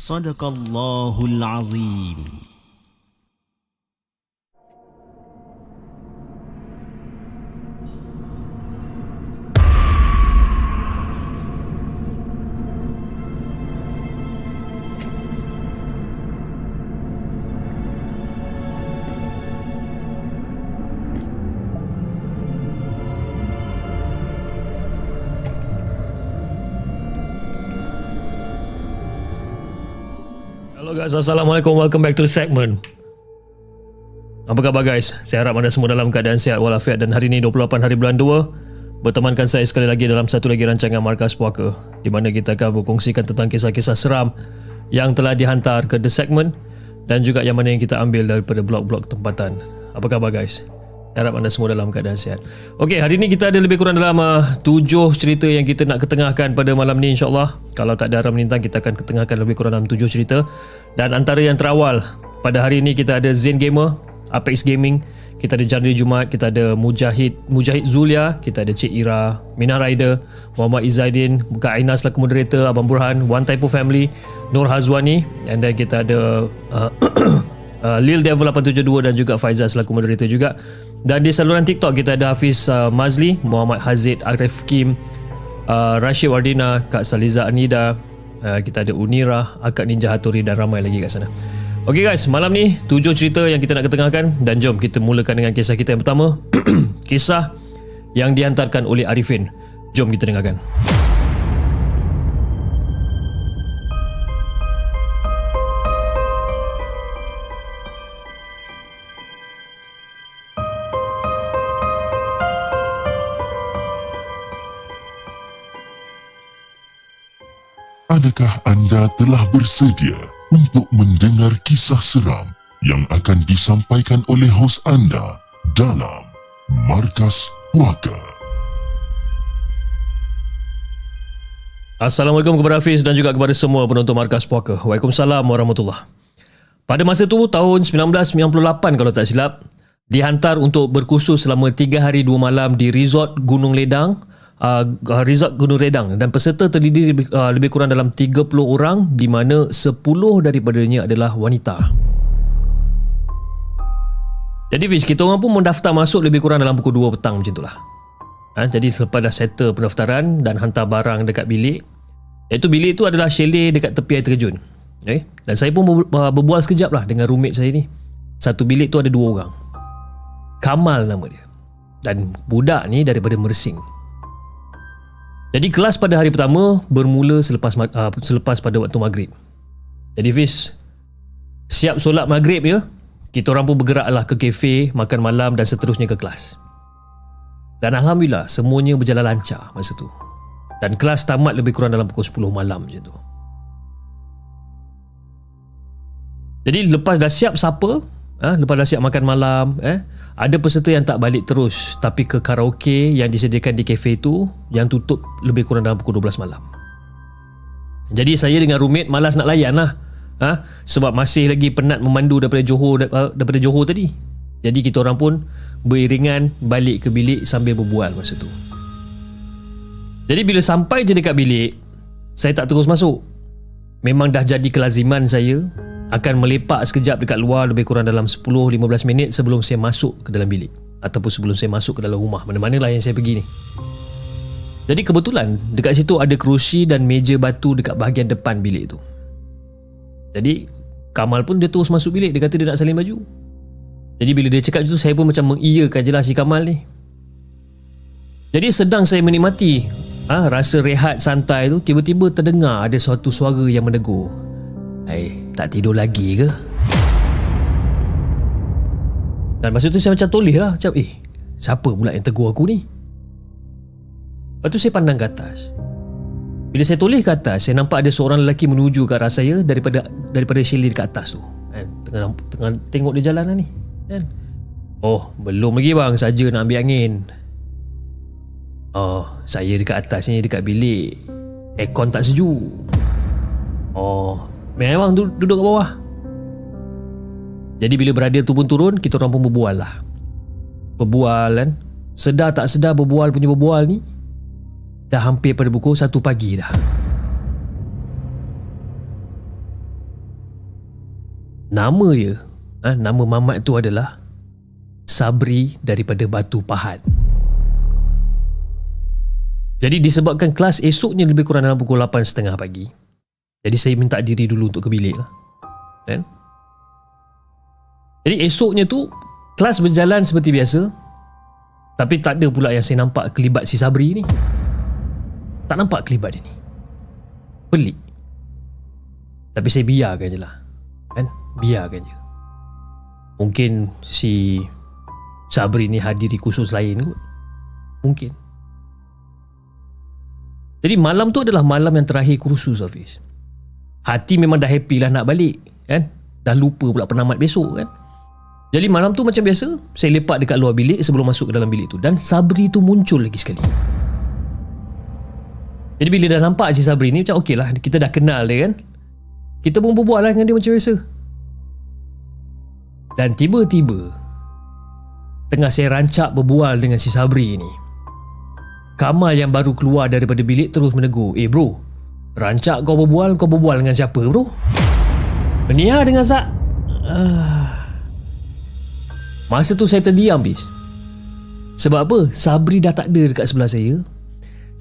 صدق الله العظيم. Guys, Assalamualaikum. Welcome back to the segment. Apa khabar guys? Saya harap anda semua dalam keadaan sihat walafiat dan hari ini 28 hari bulan 2 bertemankan saya sekali lagi dalam satu lagi rancangan Markas Puaka di mana kita akan berkongsikan tentang kisah-kisah seram yang telah dihantar ke the segment dan juga yang mana yang kita ambil daripada blog-blog tempatan. Apa khabar guys? Harap anda semua dalam keadaan sihat. Okey, hari ini kita ada lebih kurang dalam uh, tujuh cerita yang kita nak ketengahkan pada malam ni insyaAllah. Kalau tak ada arah melintang, kita akan ketengahkan lebih kurang dalam tujuh cerita. Dan antara yang terawal, pada hari ini kita ada Zen Gamer, Apex Gaming, kita ada Jandri Jumat, kita ada Mujahid Mujahid Zulia, kita ada Cik Ira, Mina Rider, Muhammad Izzaidin, Buka Aina selaku moderator, Abang Burhan, One Typo Family, Nur Hazwani, and then kita ada uh, uh, Lil Devil 872 dan juga Faizal selaku moderator juga. Dan di saluran TikTok kita ada Hafiz uh, Mazli, Muhammad Hazid, Arif Kim, uh, Rashid Wardina, Kak Saliza Anida, uh, kita ada Unira, Akak Ninja Hattori dan ramai lagi kat sana. Okey guys, malam ni tujuh cerita yang kita nak ketengahkan dan jom kita mulakan dengan kisah kita yang pertama. kisah yang dihantarkan oleh Arifin. Jom kita dengarkan. Adakah anda telah bersedia untuk mendengar kisah seram yang akan disampaikan oleh hos anda dalam Markas Puaka? Assalamualaikum kepada Hafiz dan juga kepada semua penonton Markas Puaka. Waalaikumsalam warahmatullahi Pada masa tu tahun 1998 kalau tak silap, dihantar untuk berkursus selama 3 hari 2 malam di resort Gunung Ledang, uh, resort Gunung Redang dan peserta terdiri lebih, uh, lebih kurang dalam 30 orang di mana 10 daripadanya adalah wanita. Jadi Fiz, kita orang pun mendaftar masuk lebih kurang dalam pukul 2 petang macam itulah. Ha, jadi selepas dah settle pendaftaran dan hantar barang dekat bilik, iaitu bilik tu adalah chalet dekat tepi air terjun. Okay? Dan saya pun ber- berbual sekejap lah dengan roommate saya ni. Satu bilik tu ada dua orang. Kamal nama dia. dan budak ni daripada Mersing. Jadi kelas pada hari pertama bermula selepas uh, selepas pada waktu maghrib. Jadi Fiz siap solat maghrib ya. Kita orang pun bergeraklah ke kafe, makan malam dan seterusnya ke kelas. Dan Alhamdulillah semuanya berjalan lancar masa tu. Dan kelas tamat lebih kurang dalam pukul 10 malam macam tu. Jadi lepas dah siap siapa, eh, lepas dah siap makan malam, eh, ada peserta yang tak balik terus tapi ke karaoke yang disediakan di kafe itu yang tutup lebih kurang dalam pukul 12 malam. Jadi saya dengan roommate malas nak layan lah. Ha? Sebab masih lagi penat memandu daripada Johor daripada Johor tadi. Jadi kita orang pun beriringan balik ke bilik sambil berbual masa tu. Jadi bila sampai je dekat bilik, saya tak terus masuk. Memang dah jadi kelaziman saya akan melepak sekejap dekat luar lebih kurang dalam 10-15 minit sebelum saya masuk ke dalam bilik. Ataupun sebelum saya masuk ke dalam rumah. Mana-mana lah yang saya pergi ni. Jadi kebetulan dekat situ ada kerusi dan meja batu dekat bahagian depan bilik tu. Jadi Kamal pun dia terus masuk bilik. Dia kata dia nak salin baju. Jadi bila dia cakap itu saya pun macam mengiyakan je lah si Kamal ni. Jadi sedang saya menikmati ha, rasa rehat santai tu tiba-tiba terdengar ada suatu suara yang menegur. Hai, tak tidur lagi ke? Dan masa tu saya macam toleh lah Macam eh Siapa pula yang tegur aku ni? Lepas tu saya pandang ke atas Bila saya toleh ke atas Saya nampak ada seorang lelaki menuju ke arah saya Daripada daripada Shelly dekat atas tu kan? tengah, tengah tengok dia jalan lah ni kan? Oh belum lagi bang Saja nak ambil angin Oh saya dekat atas ni Dekat bilik Aircon tak sejuk Oh Memang duduk kat bawah. Jadi bila berada tu pun turun Kita orang pun berbual lah. Berbual kan? Sedar tak sedar berbual punya berbual ni Dah hampir pada pukul 1 pagi dah. Nama dia ha, Nama mamat tu adalah Sabri daripada Batu Pahat. Jadi disebabkan kelas esoknya lebih kurang dalam pukul 8.30 pagi jadi saya minta diri dulu untuk ke bilik lah. Kan? Jadi esoknya tu kelas berjalan seperti biasa. Tapi tak ada pula yang saya nampak kelibat si Sabri ni. Tak nampak kelibat dia ni. Pelik. Tapi saya biarkan je lah. Kan? Biarkan je. Mungkin si Sabri ni hadiri khusus lain kot. Mungkin. Jadi malam tu adalah malam yang terakhir kursus Hafiz. Hati memang dah happy lah nak balik kan? Dah lupa pula penamat besok kan? Jadi malam tu macam biasa Saya lepak dekat luar bilik sebelum masuk ke dalam bilik tu. Dan Sabri tu muncul lagi sekali. Jadi bila dah nampak si Sabri ni Macam okey lah kita dah kenal dia kan? Kita pun berbual lah dengan dia macam biasa. Dan tiba-tiba Tengah saya rancak berbual dengan si Sabri ni Kamal yang baru keluar daripada bilik terus menegur Eh bro Rancak kau berbual Kau berbual dengan siapa bro? Nia dengan Zak. Uh. Masa tu saya terdiam bis. Sebab apa? Sabri dah tak ada dekat sebelah saya.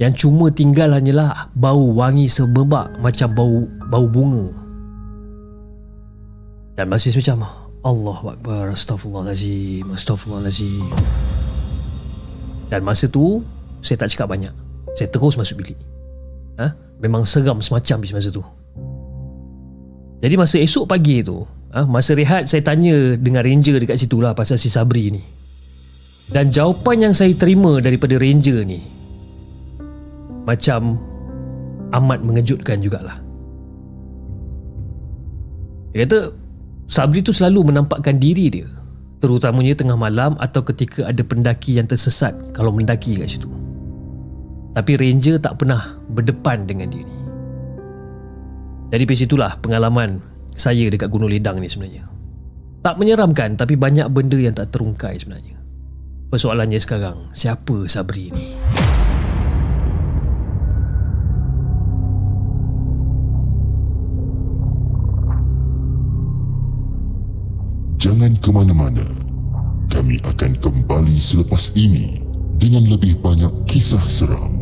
Yang cuma tinggal hanyalah Bau wangi sebebak Macam bau bau bunga. Dan masih macam Allah Akbar Astaghfirullahaladzim Astaghfirullahaladzim Dan masa tu Saya tak cakap banyak. Saya terus masuk bilik. Ha? Memang seram semacam bis masa tu. Jadi masa esok pagi tu ha? Masa rehat saya tanya dengan ranger dekat situ lah Pasal si Sabri ni. Dan jawapan yang saya terima daripada ranger ni Macam Amat mengejutkan jugalah. Dia kata Sabri tu selalu menampakkan diri dia Terutamanya tengah malam Atau ketika ada pendaki yang tersesat Kalau mendaki kat situ tapi ranger tak pernah berdepan dengan dia ni. Jadi dari situlah pengalaman saya dekat Gunung Ledang ni sebenarnya. Tak menyeramkan tapi banyak benda yang tak terungkai sebenarnya. Persoalannya sekarang, siapa Sabri ni? Jangan ke mana-mana. Kami akan kembali selepas ini dengan lebih banyak kisah seram.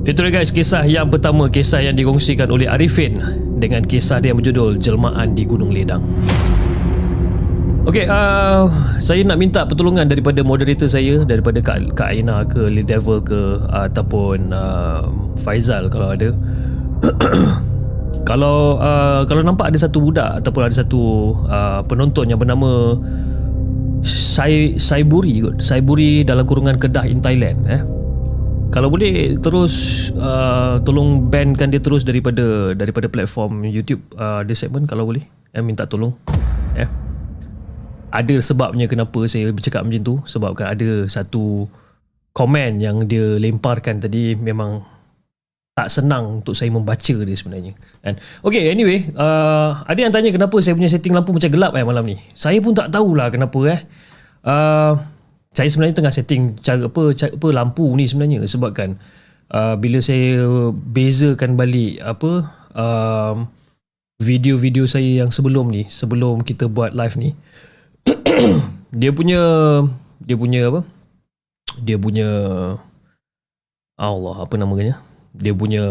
Itu dia guys kisah yang pertama Kisah yang dikongsikan oleh Arifin Dengan kisah dia berjudul Jelmaan di Gunung Ledang Okey, uh, saya nak minta pertolongan daripada moderator saya daripada Kak, Kak Aina ke Lil Devil ke uh, ataupun uh, Faizal kalau ada. kalau uh, kalau nampak ada satu budak ataupun ada satu uh, penonton yang bernama Sai Saiburi kot. Saiburi dalam kurungan Kedah in Thailand eh. Kalau boleh terus uh, tolong bankan dia terus daripada daripada platform YouTube uh, dia segmen kalau boleh. Eh minta tolong. Eh. Ada sebabnya kenapa saya bercakap macam tu. Sebabkan ada satu komen yang dia lemparkan tadi memang tak senang untuk saya membaca dia sebenarnya. Kan? Okay anyway uh, ada yang tanya kenapa saya punya setting lampu macam gelap eh malam ni? Saya pun tak tahulah kenapa eh. Uh, saya sebenarnya tengah setting cara apa cara apa lampu ni sebenarnya sebabkan uh, bila saya bezakan balik apa uh, video-video saya yang sebelum ni sebelum kita buat live ni dia punya dia punya apa? Dia punya Allah apa namanya? Dia punya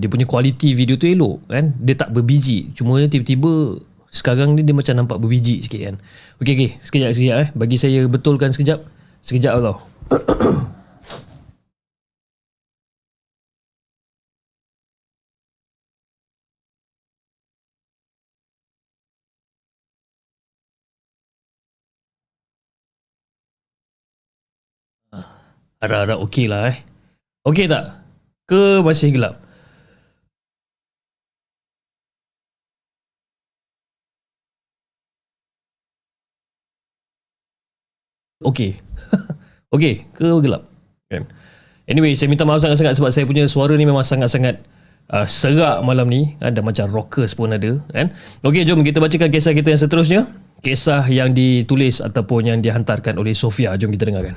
dia punya kualiti video tu elok kan? Dia tak berbiji. Cuma tiba-tiba sekarang ni dia macam nampak berbiji sikit kan? Okey okey. Sekejap sekejap eh. Bagi saya betulkan sekejap sekejap tau Harap-harap okey lah eh. Okey tak? Ke masih gelap? Okey. okey ke gelap? Kan? Anyway, saya minta maaf sangat-sangat sebab saya punya suara ni memang sangat-sangat uh, serak malam ni. Ada macam rockers pun ada. Kan? Okey, jom kita bacakan kisah kita yang seterusnya. Kisah yang ditulis ataupun yang dihantarkan oleh Sofia. Jom kita dengarkan.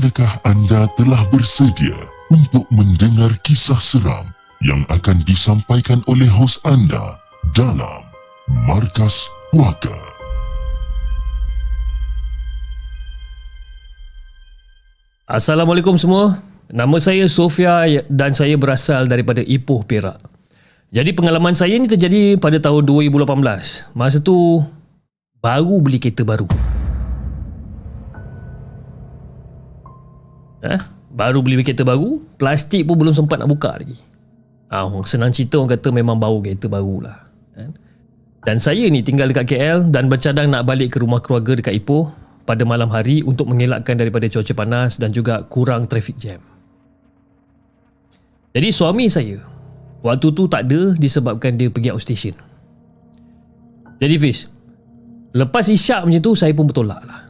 Adakah anda telah bersedia untuk mendengar kisah seram yang akan disampaikan oleh hos anda dalam Markas Puaka? Assalamualaikum semua. Nama saya Sofia dan saya berasal daripada Ipoh, Perak. Jadi pengalaman saya ni terjadi pada tahun 2018. Masa tu baru beli kereta baru. Eh? Baru beli kereta baru, plastik pun belum sempat nak buka lagi. Ah, senang cerita orang kata memang bau kereta baru lah. Eh? Dan saya ni tinggal dekat KL dan bercadang nak balik ke rumah keluarga dekat Ipoh pada malam hari untuk mengelakkan daripada cuaca panas dan juga kurang traffic jam. Jadi suami saya waktu tu tak ada disebabkan dia pergi outstation. Jadi Fiz, lepas isyak macam tu saya pun bertolak lah.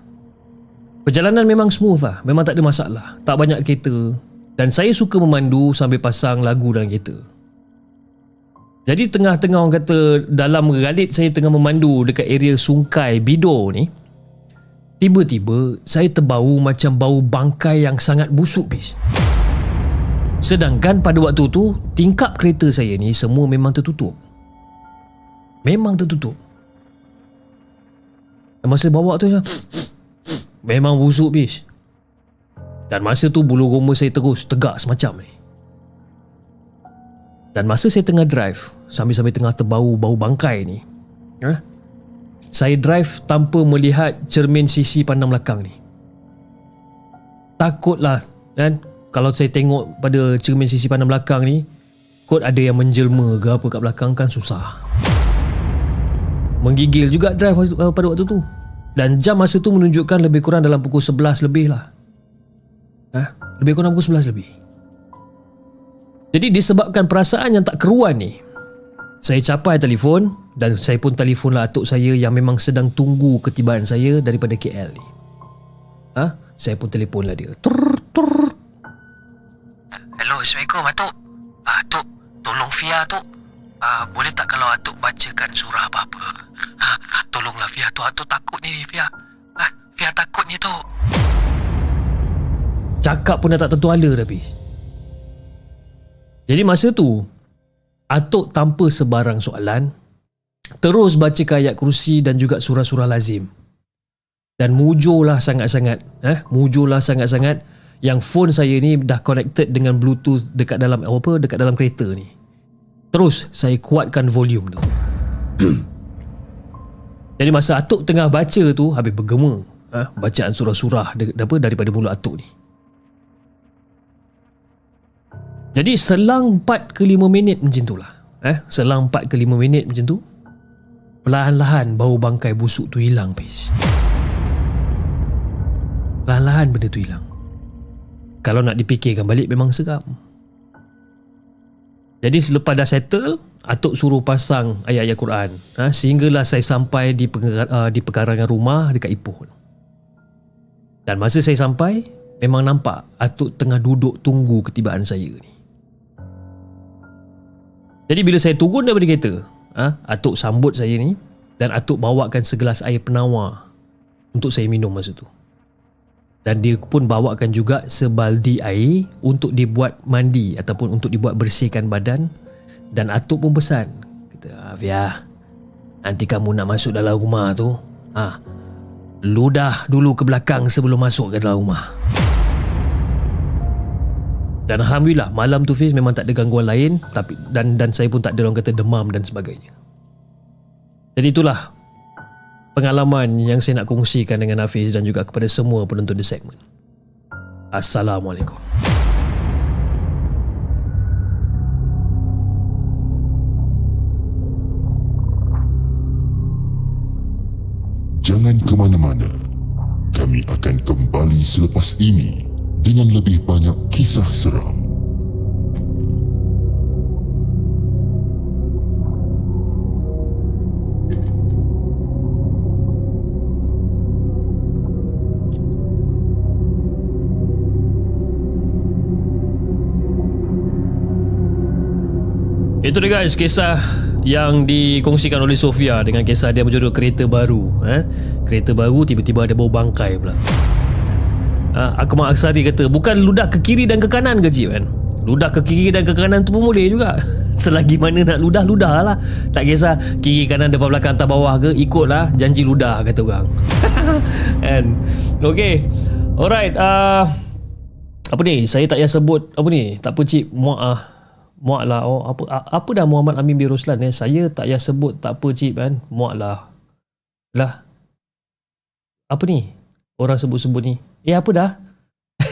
Perjalanan memang smooth lah. Memang tak ada masalah. Tak banyak kereta. Dan saya suka memandu Sambil pasang lagu dalam kereta. Jadi tengah-tengah orang kata Dalam galit saya tengah memandu Dekat area Sungkai Bido ni Tiba-tiba Saya terbau macam bau bangkai Yang sangat busuk bis. Sedangkan pada waktu tu Tingkap kereta saya ni Semua memang tertutup. Memang tertutup. Masa bawa tu Memang busuk bis Dan masa tu bulu roma saya terus tegak semacam ni. Dan masa saya tengah drive Sambil-sambil tengah terbau bau bangkai ni ha? Saya drive tanpa melihat cermin sisi pandang belakang ni. Takutlah kan? Kalau saya tengok pada cermin sisi pandang belakang ni Kot ada yang menjelma ke apa kat belakang kan susah. Menggigil juga drive pada waktu tu dan jam masa tu menunjukkan lebih kurang dalam pukul 11 lebih lah. Ha? Lebih kurang pukul 11 lebih. Jadi disebabkan perasaan yang tak keruan ni, saya capai telefon dan saya pun telefonlah atuk saya yang memang sedang tunggu ketibaan saya daripada KL ni. Ha? Saya pun telefonlah dia. Tur, tur. Hello, Assalamualaikum Atuk. Ah, Atuk, tolong Fia Atuk. Ah, boleh tak kalau Atuk bacakan surah apa-apa? Ah, tolonglah Fia Atuk. Atuk takut ni Fia. Ah, Fia takut ni Atuk. Cakap pun dah tak tentu ala Fiz Jadi masa tu Atuk tanpa sebarang soalan Terus baca ayat kursi dan juga surah-surah lazim Dan mujurlah sangat-sangat eh? Mujurlah sangat-sangat Yang phone saya ni dah connected dengan bluetooth Dekat dalam apa Dekat dalam kereta ni Terus saya kuatkan volume tu Jadi masa Atuk tengah baca tu Habis bergema eh? Bacaan surah-surah apa, Daripada mulut Atuk ni Jadi selang 4 ke 5 minit macam tu lah eh? Selang 4 ke 5 minit macam tu Perlahan-lahan bau bangkai busuk tu hilang Pis Perlahan-lahan benda tu hilang Kalau nak dipikirkan balik memang seram Jadi selepas dah settle Atuk suruh pasang ayat-ayat Quran ha? Sehinggalah saya sampai di, pengar- uh, di pekarangan rumah dekat Ipoh Dan masa saya sampai Memang nampak Atuk tengah duduk tunggu ketibaan saya ni jadi bila saya turun daripada kereta, ha, Atuk sambut saya ni dan Atuk bawakan segelas air penawar untuk saya minum masa tu. Dan dia pun bawakan juga sebaldi air untuk dibuat mandi ataupun untuk dibuat bersihkan badan dan Atuk pun pesan, kata, "Afia, nanti kamu nak masuk dalam rumah tu, ha, ludah dulu ke belakang sebelum masuk ke dalam rumah." Dan Alhamdulillah malam tu Fiz memang tak ada gangguan lain tapi dan dan saya pun tak ada orang kata demam dan sebagainya. Jadi itulah pengalaman yang saya nak kongsikan dengan Hafiz dan juga kepada semua penonton di segmen. Assalamualaikum. Jangan ke mana-mana. Kami akan kembali selepas ini dengan lebih banyak kisah seram. Itu dia guys kisah yang dikongsikan oleh Sofia dengan kisah dia berjudul kereta baru eh? kereta baru tiba-tiba ada bau bangkai pula. Uh, Akmal Aksari kata bukan ludah ke kiri dan ke kanan ke Cip kan? Ludah ke kiri dan ke kanan tu pun boleh juga. Selagi mana nak ludah ludah lah. Tak kisah kiri kanan depan belakang atas bawah ke ikutlah janji ludah kata orang. Kan? Ok alright uh, apa ni? Saya tak payah sebut apa ni? Tak apa Cip muak ah muak lah. Oh, apa apa dah Muhammad Amin bin Roslan eh saya tak payah sebut tak apa Cip kan? Muak lah. Lah. Apa ni? Orang sebut-sebut ni. Eh apa dah?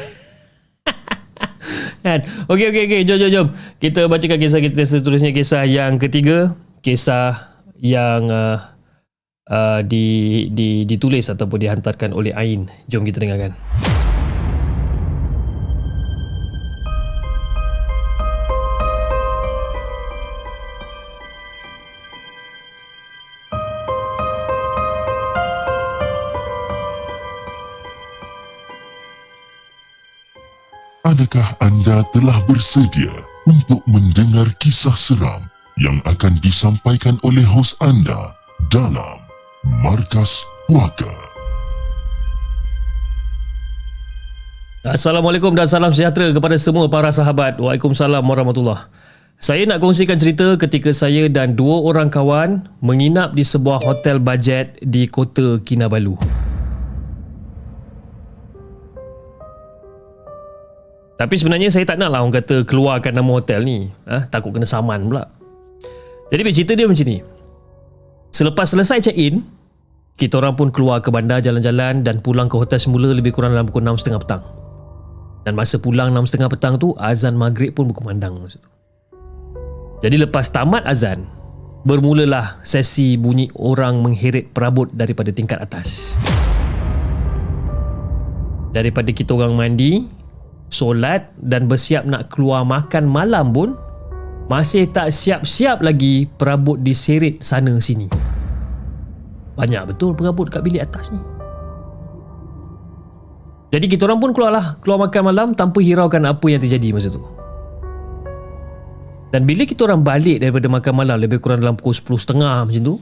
Kan? Okey okey okey. Jom jom jom. Kita bacakan kisah kita seterusnya. Kisah yang ketiga. Kisah yang uh, uh, di, di ditulis ataupun dihantarkan oleh Ain. Jom kita dengarkan Adakah anda telah bersedia untuk mendengar kisah seram yang akan disampaikan oleh hos anda dalam Markas Puaka? Assalamualaikum dan salam sejahtera kepada semua para sahabat. Waalaikumsalam warahmatullahi Saya nak kongsikan cerita ketika saya dan dua orang kawan menginap di sebuah hotel bajet di kota Kinabalu. Tapi sebenarnya saya tak nak lah orang kata keluarkan nama hotel ni. Ha? Takut kena saman pula. Jadi cerita dia macam ni. Selepas selesai check-in, kita orang pun keluar ke bandar jalan-jalan dan pulang ke hotel semula lebih kurang dalam pukul 6.30 petang. Dan masa pulang 6.30 petang tu, azan maghrib pun berkumandang. Jadi lepas tamat azan, bermulalah sesi bunyi orang mengheret perabot daripada tingkat atas. Daripada kita orang mandi, solat dan bersiap nak keluar makan malam pun masih tak siap-siap lagi perabot diseret sana sini. Banyak betul perabot kat bilik atas ni. Jadi kita orang pun keluarlah keluar makan malam tanpa hiraukan apa yang terjadi masa tu. Dan bila kita orang balik daripada makan malam lebih kurang dalam pukul 10.30 macam tu,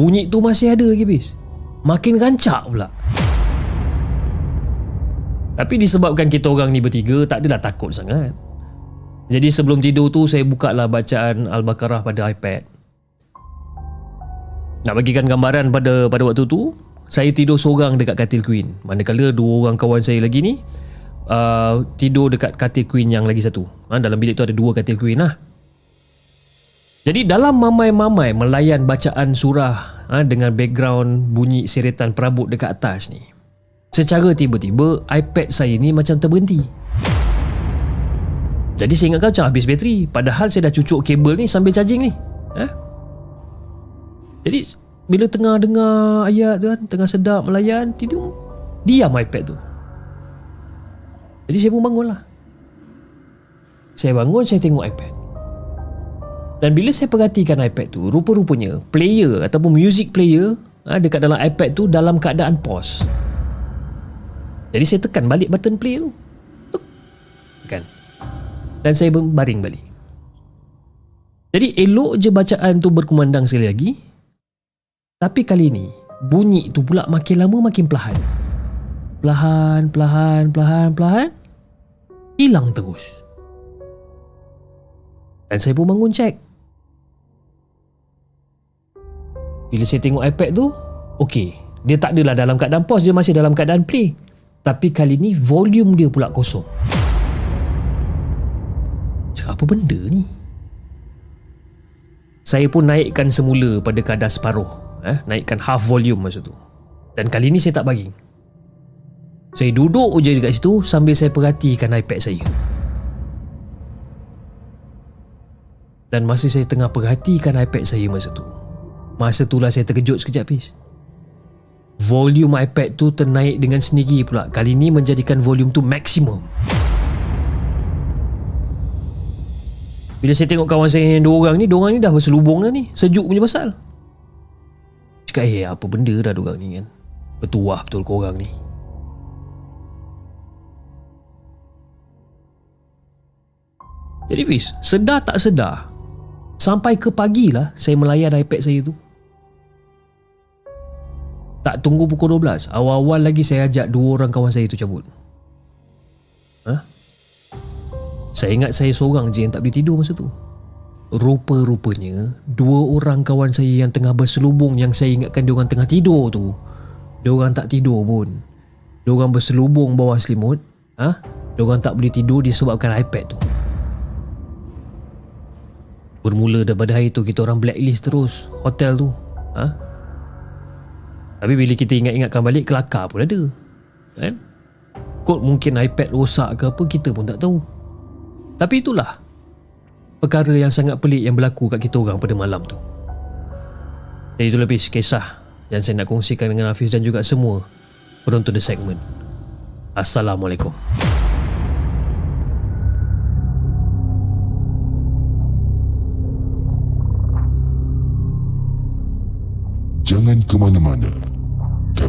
bunyi tu masih ada lagi bis. Makin rancak pula. Tapi disebabkan kita orang ni bertiga tak adalah takut sangat. Jadi sebelum tidur tu saya buka lah bacaan Al-Baqarah pada iPad. Nak bagikan gambaran pada pada waktu tu, saya tidur seorang dekat katil queen. Manakala dua orang kawan saya lagi ni uh, tidur dekat katil queen yang lagi satu. Ha, dalam bilik tu ada dua katil queen lah. Jadi dalam mamai-mamai melayan bacaan surah ha, dengan background bunyi seretan perabot dekat atas ni. Secara tiba-tiba iPad saya ni macam terberhenti. Jadi saya ingatkan macam habis bateri. Padahal saya dah cucuk kabel ni sambil charging ni. Eh? Jadi bila tengah dengar ayat tu kan Tengah sedap melayan Tidur Diam iPad tu. Jadi saya pun bangun lah Saya bangun saya tengok iPad. Dan bila saya perhatikan iPad tu Rupa-rupanya Player ataupun music player ha, Dekat dalam iPad tu Dalam keadaan pause Jadi saya tekan balik button play tu Kan dan saya baring balik. Jadi elok je bacaan tu berkumandang sekali lagi. Tapi kali ni bunyi tu pula makin lama makin perlahan. Perlahan, perlahan, perlahan, perlahan. Hilang terus. Dan saya pun bangun cek. Bila saya tengok iPad tu, okey. Dia tak adalah dalam keadaan pause, dia masih dalam keadaan play. Tapi kali ni volume dia pula kosong. Cakap apa benda ni? Saya pun naikkan semula pada kadar separuh. Eh, naikkan half volume masa tu. Dan kali ni saya tak bagi. Saya duduk je dekat situ sambil saya perhatikan iPad saya. Dan masa saya tengah perhatikan iPad saya masa tu. Masa itulah saya terkejut sekejap Fiz. Volume iPad tu ternaik dengan sendiri pula. Kali ni menjadikan volume tu maksimum. Bila saya tengok kawan saya yang dua orang ni, dua orang ni dah berselubung dah ni. Sejuk punya pasal. Cakap, eh apa benda dah dua orang ni kan. Bertuah betul korang ni. Jadi Fiz, sedar tak sedar, sampai ke pagi lah saya melayan iPad saya tu. Tak tunggu pukul 12, awal-awal lagi saya ajak dua orang kawan saya tu cabut. Hah? Saya ingat saya seorang je yang tak boleh tidur masa tu. Rupa-rupanya dua orang kawan saya yang tengah berselubung yang saya ingatkan dia orang tengah tidur tu. Dia orang tak tidur pun. Dia orang berselubung bawah selimut. Ha? Dia orang tak boleh tidur disebabkan iPad tu. Bermula daripada hari tu kita orang blacklist terus hotel tu. Ha? Tapi bila kita ingat-ingatkan balik kelakar pun ada. Kan? Kod mungkin iPad rosak ke apa kita pun tak tahu. Tapi itulah perkara yang sangat pelik yang berlaku kat kita orang pada malam tu. Jadi itu lebih kisah yang saya nak kongsikan dengan Hafiz dan juga semua penonton The Segment. Assalamualaikum. Jangan ke mana-mana.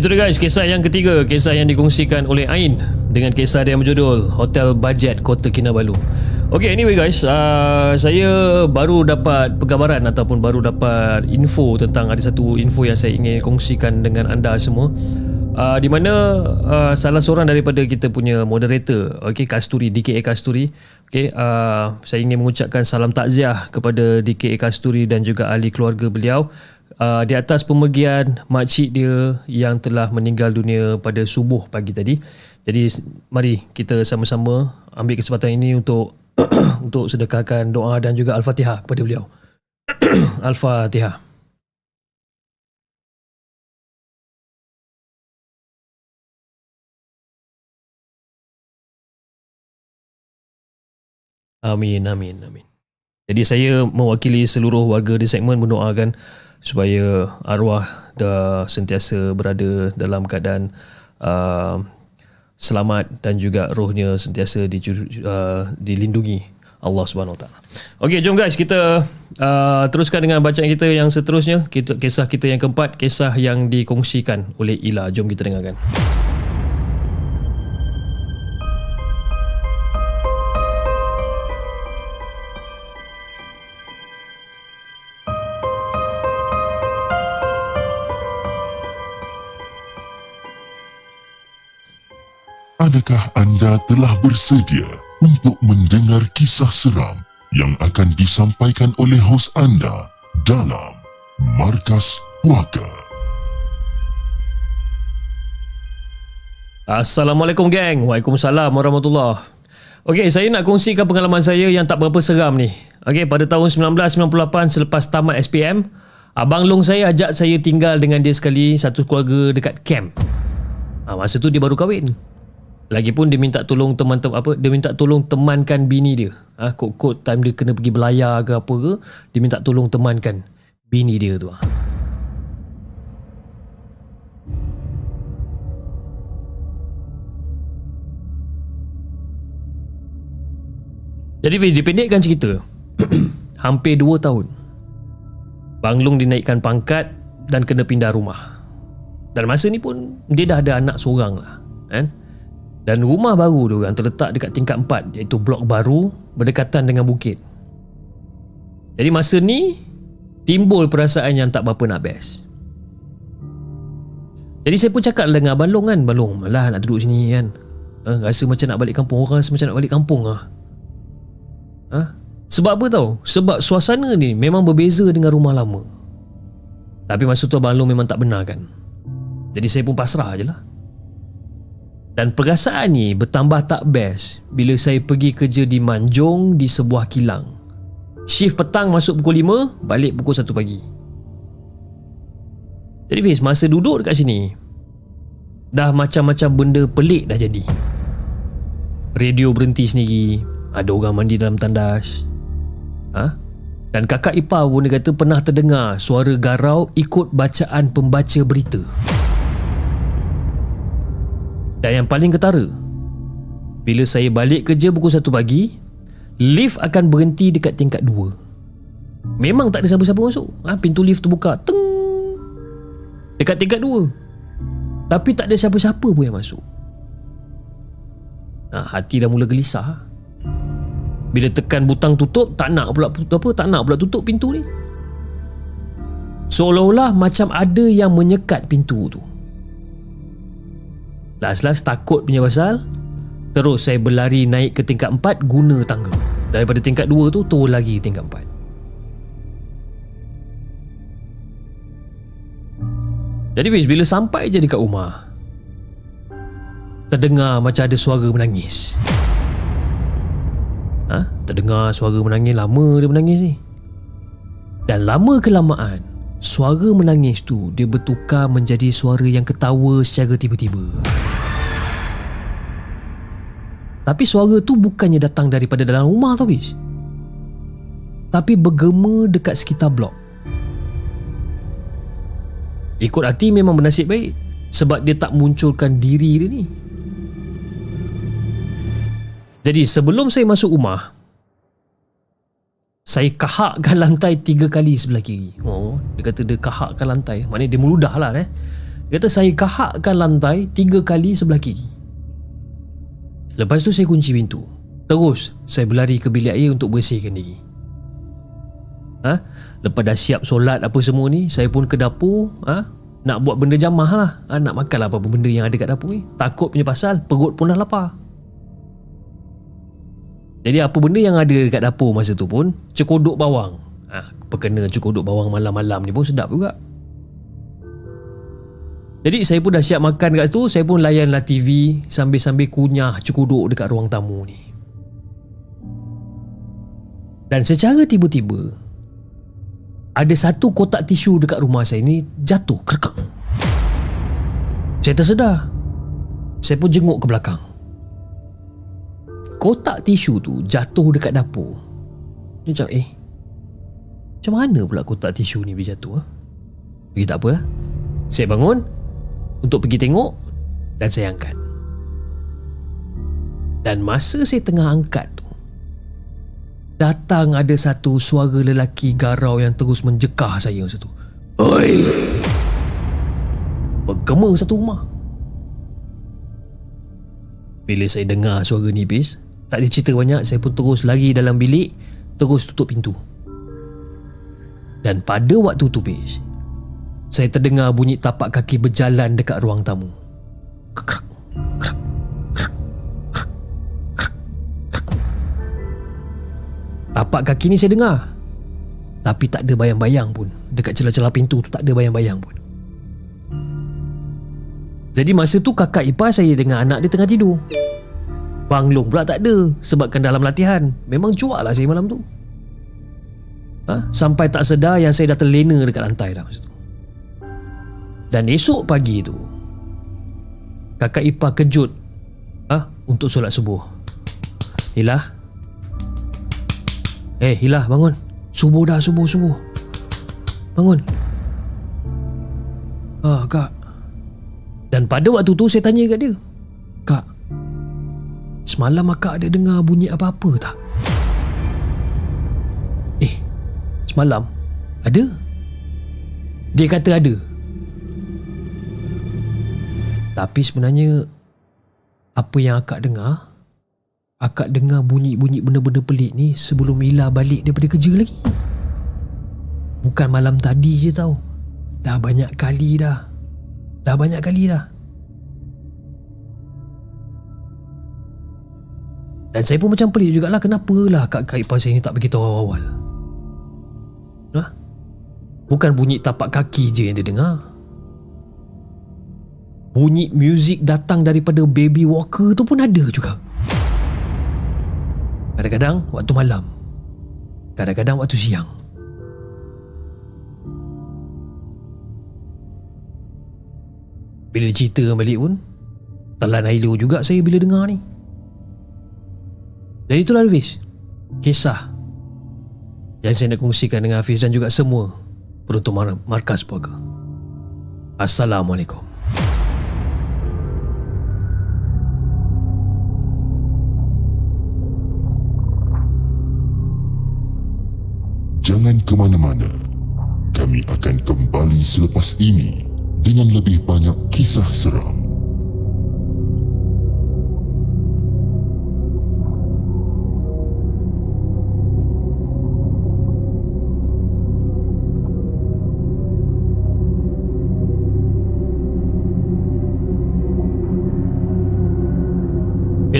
Itu dia guys, kisah yang ketiga, kisah yang dikongsikan oleh Ain dengan kisah dia yang berjudul Hotel Budget Kota Kinabalu. Okay, anyway guys, uh, saya baru dapat pergambaran ataupun baru dapat info tentang ada satu info yang saya ingin kongsikan dengan anda semua. Uh, di mana uh, salah seorang daripada kita punya moderator, okay, Kasturi, DKA Kasturi, okay, uh, saya ingin mengucapkan salam takziah kepada DKA Kasturi dan juga ahli keluarga beliau uh, di atas pemergian makcik dia yang telah meninggal dunia pada subuh pagi tadi. Jadi mari kita sama-sama ambil kesempatan ini untuk untuk sedekahkan doa dan juga al-Fatihah kepada beliau. al-Fatihah. Amin, amin, amin. Jadi saya mewakili seluruh warga di segmen mendoakan supaya arwah dah sentiasa berada dalam keadaan uh, selamat dan juga rohnya sentiasa dicuru, uh, dilindungi Allah Subhanahu Wa Taala. Okey, jom guys kita uh, teruskan dengan bacaan kita yang seterusnya. Kita kisah kita yang keempat, kisah yang dikongsikan oleh Ila. Jom kita dengarkan. Adakah anda telah bersedia untuk mendengar kisah seram yang akan disampaikan oleh hos anda dalam Markas Puaka? Assalamualaikum geng. Waalaikumsalam warahmatullahi Okey, saya nak kongsikan pengalaman saya yang tak berapa seram ni. Okey, pada tahun 1998 selepas tamat SPM, abang long saya ajak saya tinggal dengan dia sekali satu keluarga dekat camp. Ha, masa tu dia baru kahwin. Lagipun dia minta tolong teman-teman apa dia minta tolong temankan bini dia. Ha, kod-kod time dia kena pergi belayar ke apa ke, dia minta tolong temankan bini dia tu. Ha. Jadi Fiz, dipendekkan cerita Hampir 2 tahun Bang Long dinaikkan pangkat Dan kena pindah rumah Dan masa ni pun Dia dah ada anak seorang lah kan? Dan rumah baru tu Yang terletak dekat tingkat 4 Iaitu blok baru Berdekatan dengan bukit Jadi masa ni Timbul perasaan yang tak berapa nak best Jadi saya pun cakap dengan Abang Long kan Abang Long malah nak duduk sini kan ha, Rasa macam nak balik kampung Orang rasa macam nak balik kampung lah Ha? Sebab apa tau? Sebab suasana ni memang berbeza dengan rumah lama. Tapi masa tu Abang Long memang tak benar kan? Jadi saya pun pasrah je lah. Dan perasaan ni bertambah tak best bila saya pergi kerja di Manjong di sebuah kilang. Shift petang masuk pukul 5, balik pukul 1 pagi. Jadi Fiz, masa duduk dekat sini, dah macam-macam benda pelik dah jadi. Radio berhenti sendiri, ada orang mandi dalam tandas. Ha? Dan kakak ipar pun dia kata pernah terdengar suara garau ikut bacaan pembaca berita. Dan yang paling ketara, bila saya balik kerja pukul 1 pagi, lift akan berhenti dekat tingkat 2. Memang tak ada siapa-siapa masuk. Ha? Pintu lift terbuka. Teng! Dekat tingkat 2. Tapi tak ada siapa-siapa pun yang masuk. Ha, hati dah mula gelisah. Bila tekan butang tutup Tak nak pula apa Tak nak pula tutup pintu ni Seolah-olah macam ada yang menyekat pintu tu Last-last takut punya pasal Terus saya berlari naik ke tingkat 4 Guna tangga. Daripada tingkat 2 tu Turun lagi tingkat 4 Jadi Fiz Bila sampai je dekat rumah Terdengar macam ada suara menangis. Ha? Terdengar suara menangis Lama dia menangis ni. Dan lama kelamaan Suara menangis tu Dia bertukar menjadi suara yang ketawa Secara tiba-tiba. Tapi suara tu bukannya datang daripada dalam rumah tau bis Tapi bergema dekat sekitar blok. Ikut hati memang bernasib baik Sebab dia tak munculkan diri dia ni. Jadi sebelum saya masuk rumah Saya kahakkan lantai tiga kali sebelah kiri Oh, Dia kata dia kahakkan lantai Maknanya dia meludah lah eh. Dia kata saya kahakkan lantai tiga kali sebelah kiri Lepas tu saya kunci pintu Terus saya berlari ke bilik air untuk bersihkan diri ha? Lepas dah siap solat apa semua ni Saya pun ke dapur ha? Nak buat benda jamah lah ha? Nak makan lah apa-apa benda yang ada kat dapur ni Takut punya pasal Perut pun dah lapar jadi apa benda yang ada dekat dapur masa tu pun Cekodok bawang. Ha, Perkena cekodok bawang malam-malam ni pun sedap juga. Jadi saya pun dah siap makan kat situ Saya pun layanlah TV Sambil-sambil kunyah cekodok dekat ruang tamu ni. Dan secara tiba-tiba Ada satu kotak tisu dekat rumah saya ni Jatuh kerekang Saya tersedar. Saya pun jenguk ke belakang kotak tisu tu jatuh dekat dapur. Dia macam eh macam mana pula kotak tisu ni boleh jatuh? Ha? Pergi tak apa lah. Saya bangun untuk pergi tengok dan saya angkat. Dan masa saya tengah angkat tu Datang ada satu suara lelaki garau yang terus menjekah saya masa tu Oi Bergema satu rumah Bila saya dengar suara ni bis Tak ada cerita banyak Saya pun terus lari dalam bilik Terus tutup pintu. Dan pada waktu tu bis Saya terdengar bunyi tapak kaki berjalan dekat ruang tamu. Kekrak, kekrak. Tapak kaki ni saya dengar. Tapi tak ada bayang-bayang pun. Dekat celah-celah pintu tu tak ada bayang-bayang pun. Jadi masa tu kakak ipar saya dengan anak dia tengah tidur Banglong pula tak ada Sebabkan dalam latihan. Memang cuak lah saya malam tu. Ha? Sampai tak sedar yang saya dah terlena dekat lantai dah masa tu. Dan esok pagi tu Kakak ipar kejut ah Untuk solat subuh. Hilah. Eh Hilah bangun. Subuh dah subuh subuh. Bangun. Ah kak. Dan pada waktu tu saya tanya kat dia Semalam akak ada dengar bunyi apa-apa tak? Eh Semalam Ada Dia kata ada tapi sebenarnya apa yang akak dengar akak dengar bunyi-bunyi benda-benda pelik ni sebelum Ila balik daripada kerja lagi. Bukan malam tadi je tau. Dah banyak kali dah. Dah banyak kali dah. Dan saya pun macam pelik jugalah kenapalah kak-kak ipar saya ni tak beritahu awal-awal. Ha? Bukan bunyi tapak kaki je yang dia dengar. Bunyi muzik datang daripada baby walker tu pun ada juga. Kadang-kadang waktu malam. Kadang-kadang waktu siang. Bila cerita balik pun Telan Ailo juga saya bila dengar ni Dan itulah Hafiz Kisah Yang saya nak kongsikan dengan Hafiz dan juga semua Peruntuk Mar- Markas Polka Assalamualaikum Jangan ke mana-mana. Kami akan kembali selepas ini dengan lebih banyak kisah seram.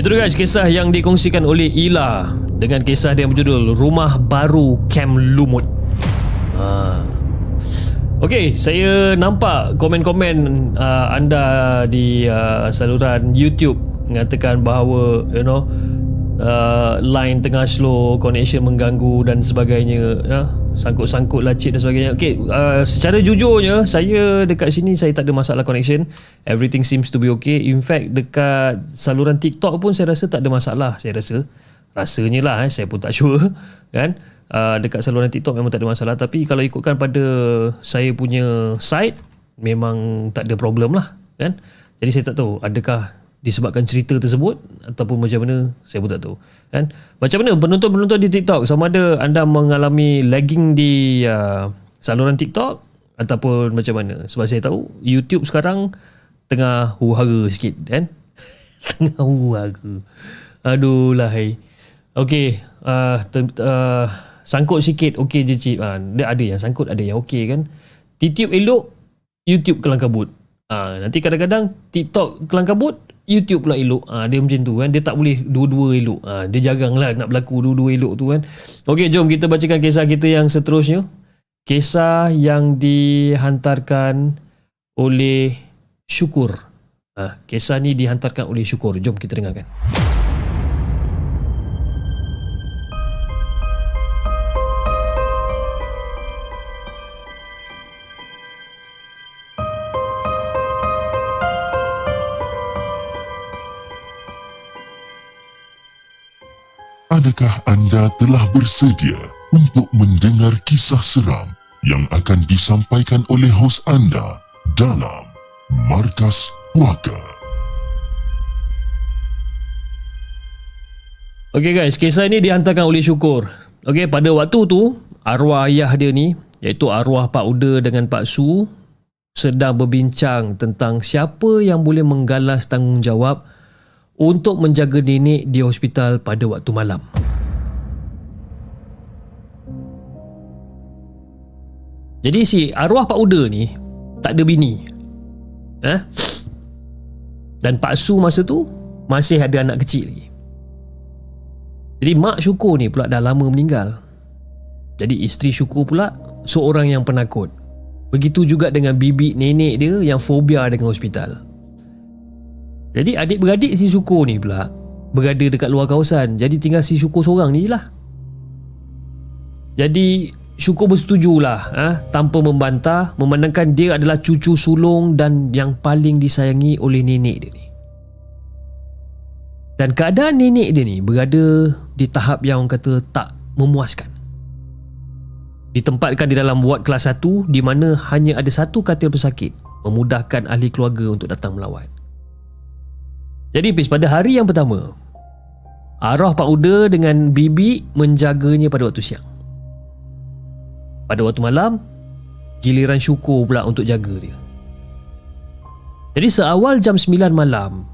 Itu guys kisah yang dikongsikan oleh Ila dengan kisah dia berjudul Rumah Baru Camp Lumut. Ha. Okey, saya nampak komen-komen uh, anda di uh, saluran YouTube mengatakan bahawa you know uh, line tengah slow, connection mengganggu dan sebagainya, ya. Sangkut-sangkut lacit dan sebagainya. Okey, uh, secara jujurnya saya dekat sini saya tak ada masalah connection. Everything seems to be okay. In fact, dekat saluran TikTok pun saya rasa tak ada masalah, saya rasa. Rasanya lah eh, saya pun tak sure kan. Uh, dekat saluran TikTok memang tak ada masalah tapi kalau ikutkan pada saya punya site memang tak ada problem lah kan. Jadi saya tak tahu adakah disebabkan cerita tersebut ataupun macam mana saya pun tak tahu kan. Macam mana penonton-penonton di TikTok sama ada anda mengalami lagging di uh, saluran TikTok ataupun macam mana sebab saya tahu YouTube sekarang tengah huru-hara sikit kan. tengah huru-hara. Aduh lahai. Okey, uh, ter- uh, sangkut sikit okey je cip. Uh, dia ada yang sangkut, ada yang okey kan. TikTok elok, YouTube kelang kabut. Uh, nanti kadang-kadang TikTok kelang kabut, YouTube pula elok. Uh, dia macam tu kan. Dia tak boleh dua-dua elok. Uh, dia jarang lah nak berlaku dua-dua elok tu kan. Okey, jom kita bacakan kisah kita yang seterusnya. Kisah yang dihantarkan oleh Syukur. Uh, kisah ni dihantarkan oleh Syukur. Jom kita dengarkan. Adakah anda telah bersedia untuk mendengar kisah seram yang akan disampaikan oleh hos anda dalam Markas Puaka? Okay guys, kisah ini dihantarkan oleh Syukur. Okay, pada waktu tu, arwah ayah dia ni, iaitu arwah Pak Uda dengan Pak Su, sedang berbincang tentang siapa yang boleh menggalas tanggungjawab untuk menjaga nenek di hospital pada waktu malam. Jadi si arwah Pak Uda ni tak ada bini. Eh? Dan Pak Su masa tu masih ada anak kecil lagi. Jadi mak Syukur ni pula dah lama meninggal. Jadi isteri Syukur pula seorang yang penakut. Begitu juga dengan bibi nenek dia yang fobia dengan hospital. Jadi adik-beradik si Syukur ni pula berada dekat luar kawasan. Jadi tinggal si Syukur seorang ni je lah. Jadi Syukur bersetujulah ha, tanpa membantah memandangkan dia adalah cucu sulung dan yang paling disayangi oleh nenek dia ni. Dan keadaan nenek dia ni berada di tahap yang orang kata tak memuaskan. Ditempatkan di dalam ward kelas 1 di mana hanya ada satu katil pesakit memudahkan ahli keluarga untuk datang melawat. Jadi Pis pada hari yang pertama Arwah Pak Uda dengan Bibi menjaganya pada waktu siang. Pada waktu malam, giliran syukur pula untuk jaga dia. Jadi seawal jam 9 malam,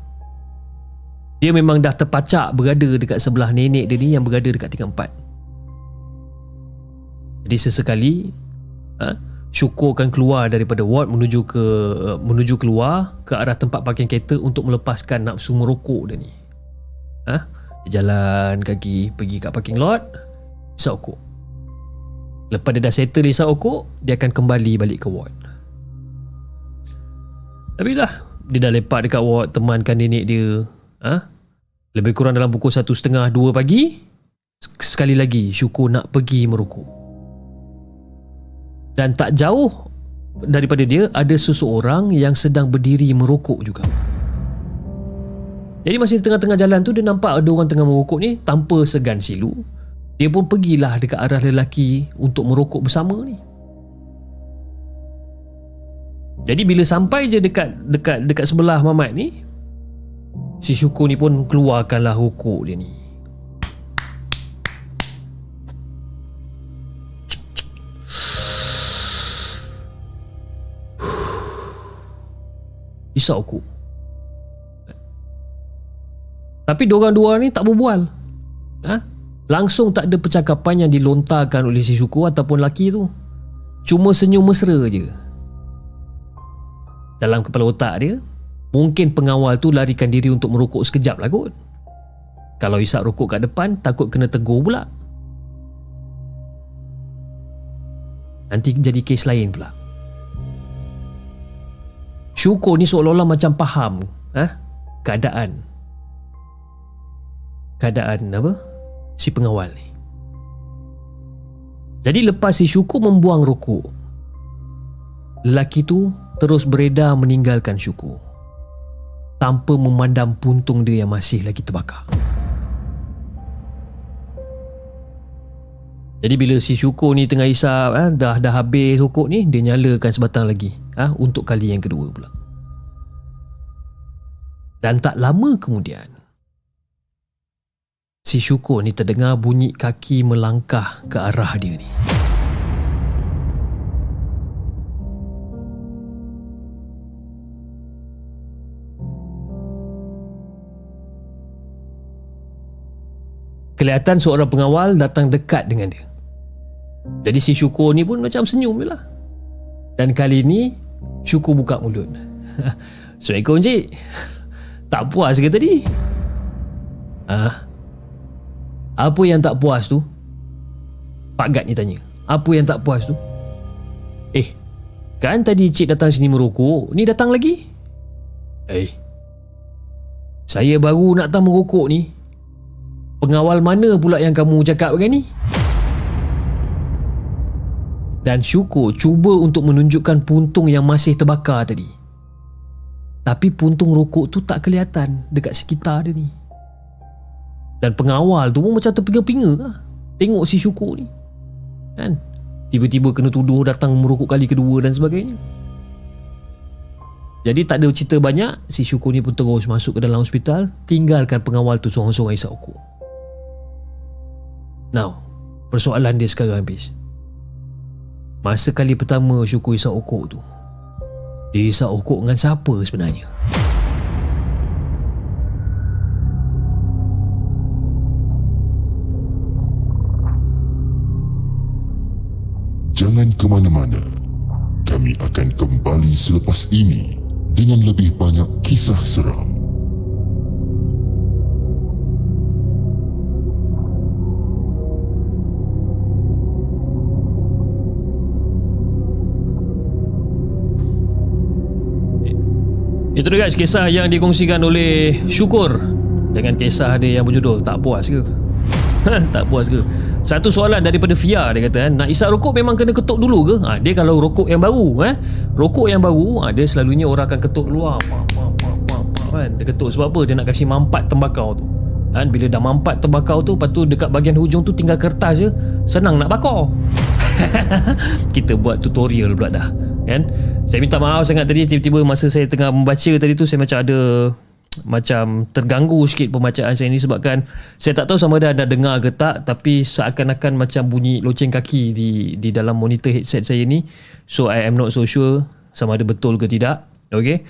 dia memang dah terpacak berada dekat sebelah nenek dia ni yang berada dekat tingkat 4. Jadi sesekali, ha, syukur akan keluar daripada ward menuju ke menuju keluar ke arah tempat parking kereta untuk melepaskan nafsu merokok dia ni. Ha? Dia jalan kaki pergi kat parking lot, isap rokok. Lepas dia dah settle isap rokok Dia akan kembali balik ke ward Tapi dah Dia dah lepak dekat ward Temankan nenek dia ha? Lebih kurang dalam pukul 1.30 2 pagi Sekali lagi Syukur nak pergi merokok Dan tak jauh Daripada dia Ada seseorang Yang sedang berdiri merokok juga Jadi masih tengah-tengah jalan tu Dia nampak ada orang tengah merokok ni Tanpa segan silu dia pun pergilah dekat arah lelaki untuk merokok bersama ni. Jadi bila sampai je dekat dekat dekat sebelah Mamat ni, si Syukur ni pun keluarkanlah rokok dia ni. Isap rokok. Tapi diorang-dua ni tak berbual. Ha? Langsung tak ada percakapan yang dilontarkan oleh si Syukur ataupun laki tu. Cuma senyum mesra je. Dalam kepala otak dia, mungkin pengawal tu larikan diri untuk merokok sekejap lah kot. Kalau isap rokok kat depan, takut kena tegur pula. Nanti jadi kes lain pula. Syukur ni seolah-olah macam faham eh, keadaan. Keadaan apa? si pengawal ni. Jadi lepas si Syukur membuang rokok, lelaki tu terus beredar meninggalkan Syukur tanpa memandang puntung dia yang masih lagi terbakar. Jadi bila si Syukur ni tengah isap eh, dah dah habis rokok ni dia nyalakan sebatang lagi eh, untuk kali yang kedua pula. Dan tak lama kemudian Si syukur ni terdengar bunyi kaki melangkah ke arah dia ni. Kelihatan seorang pengawal datang dekat dengan dia. Jadi si syukur ni pun macam senyum je lah. Dan kali ni, syukur buka mulut. Assalamualaikum cik. Tak puas ke tadi? Ah, apa yang tak puas tu? Pak Gad ni tanya. Apa yang tak puas tu? Eh, kan tadi cik datang sini merokok, ni datang lagi? Eh, saya baru nak datang merokok ni. Pengawal mana pula yang kamu cakap kan ni? Dan syukur cuba untuk menunjukkan puntung yang masih terbakar tadi. Tapi puntung rokok tu tak kelihatan dekat sekitar dia ni. Dan pengawal tu pun macam terpinga-pinga lah. Tengok si syukur ni. Kan? Tiba-tiba kena tuduh datang merokok kali kedua dan sebagainya. Jadi tak ada cerita banyak, si syukur ni pun terus masuk ke dalam hospital, tinggalkan pengawal tu seorang-seorang isap rokok. Now, persoalan dia sekarang habis. Masa kali pertama Syukur isap okok tu Dia isap okok dengan siapa sebenarnya? Jangan ke mana-mana. Kami akan kembali selepas ini dengan lebih banyak kisah seram. Itu dia guys kisah yang dikongsikan oleh Syukur Dengan kisah dia yang berjudul Tak puas ke? tak puas ke? Satu soalan daripada Fia dia kata Nak isap rokok memang kena ketuk dulu ke? Ha, dia kalau rokok yang baru eh? Rokok yang baru ha, Dia selalunya orang akan ketuk luar pa, pa, pa, pa, pa, kan? Dia ketuk sebab apa? Dia nak kasih mampat tembakau tu kan? Bila dah mampat tembakau tu Lepas tu dekat bahagian hujung tu tinggal kertas je Senang nak bakar Kita buat tutorial pula dah kan? Saya minta maaf sangat tadi tiba-tiba masa saya tengah membaca tadi tu saya macam ada macam terganggu sikit pembacaan saya ni sebabkan saya tak tahu sama ada anda dengar ke tak tapi seakan-akan macam bunyi loceng kaki di di dalam monitor headset saya ni. So I am not so sure sama ada betul ke tidak. Okay?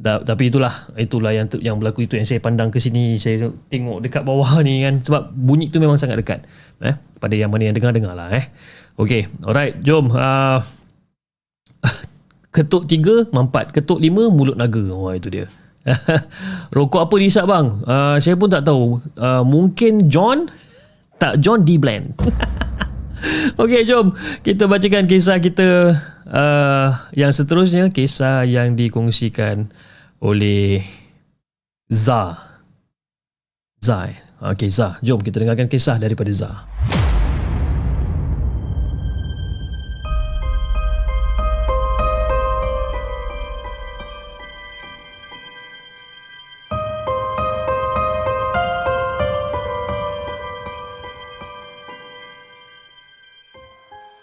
Da, tapi itulah itulah yang yang berlaku itu yang saya pandang ke sini. Saya tengok dekat bawah ni kan sebab bunyi tu memang sangat dekat eh? Pada yang mana yang dengar-dengar lah eh? Okay alright jom uh, ketuk tiga mampat. Ketuk lima mulut naga. Wah itu dia. Rokok apa diisap bang? Uh, saya pun tak tahu. Uh, mungkin John? Tak John D. Blend Okey jom. Kita bacakan kisah kita uh, yang seterusnya. Kisah yang dikongsikan oleh Za. Za eh? Okey Za. Jom kita dengarkan kisah daripada Za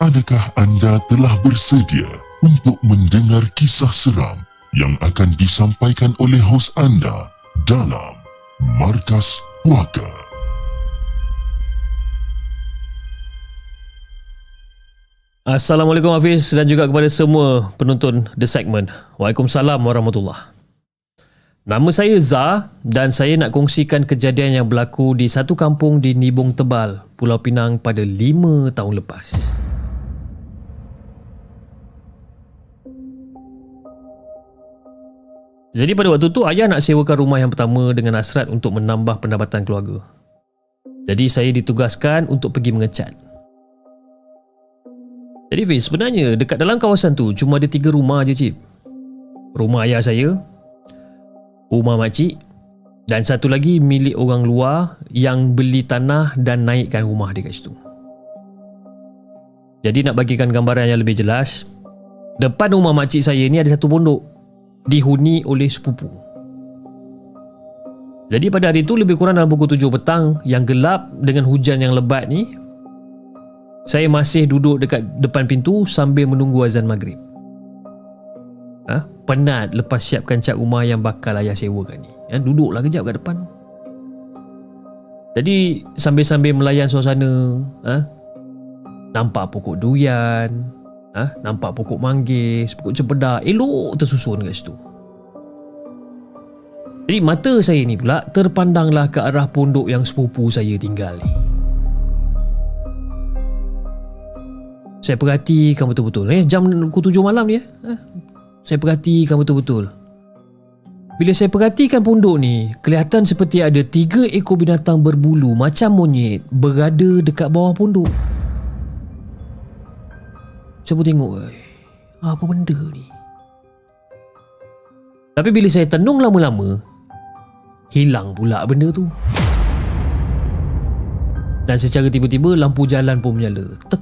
Adakah anda telah bersedia untuk mendengar kisah seram yang akan disampaikan oleh hos anda dalam Markas Puaka? Assalamualaikum Hafiz dan juga kepada semua penonton The Segment. Waalaikumsalam warahmatullahi Nama saya Za dan saya nak kongsikan kejadian yang berlaku di satu kampung di Nibong Tebal, Pulau Pinang pada 5 tahun lepas. Jadi pada waktu tu ayah nak sewakan rumah yang pertama dengan hasrat untuk menambah pendapatan keluarga. Jadi saya ditugaskan untuk pergi mengecat. Jadi Fiz, sebenarnya dekat dalam kawasan tu cuma ada tiga rumah je cip. Rumah ayah saya, rumah makcik dan satu lagi milik orang luar yang beli tanah dan naikkan rumah dia kat situ. Jadi nak bagikan gambaran yang lebih jelas, depan rumah makcik saya ni ada satu pondok dihuni oleh sepupu. Jadi pada hari itu lebih kurang dalam pukul 7 petang yang gelap dengan hujan yang lebat ni saya masih duduk dekat depan pintu sambil menunggu azan maghrib. Ha? Penat lepas siapkan cat rumah yang bakal ayah sewakan ni. Ya, duduklah kejap kat depan. Jadi sambil-sambil melayan suasana, ha? nampak pokok durian, ha? nampak pokok manggis, pokok cempedak, elok tersusun kat situ. Jadi mata saya ni pula terpandanglah ke arah pondok yang sepupu saya tinggal ni. Saya perhatikan betul-betul eh jam pukul 7 malam ni eh. eh. Saya perhatikan betul-betul. Bila saya perhatikan pondok ni, kelihatan seperti ada tiga ekor binatang berbulu macam monyet berada dekat bawah pondok. Cuba tengok eh. Apa benda ni? Tapi bila saya tenung lama-lama, hilang pula benda tu. Dan secara tiba-tiba lampu jalan pun menyala. Tek.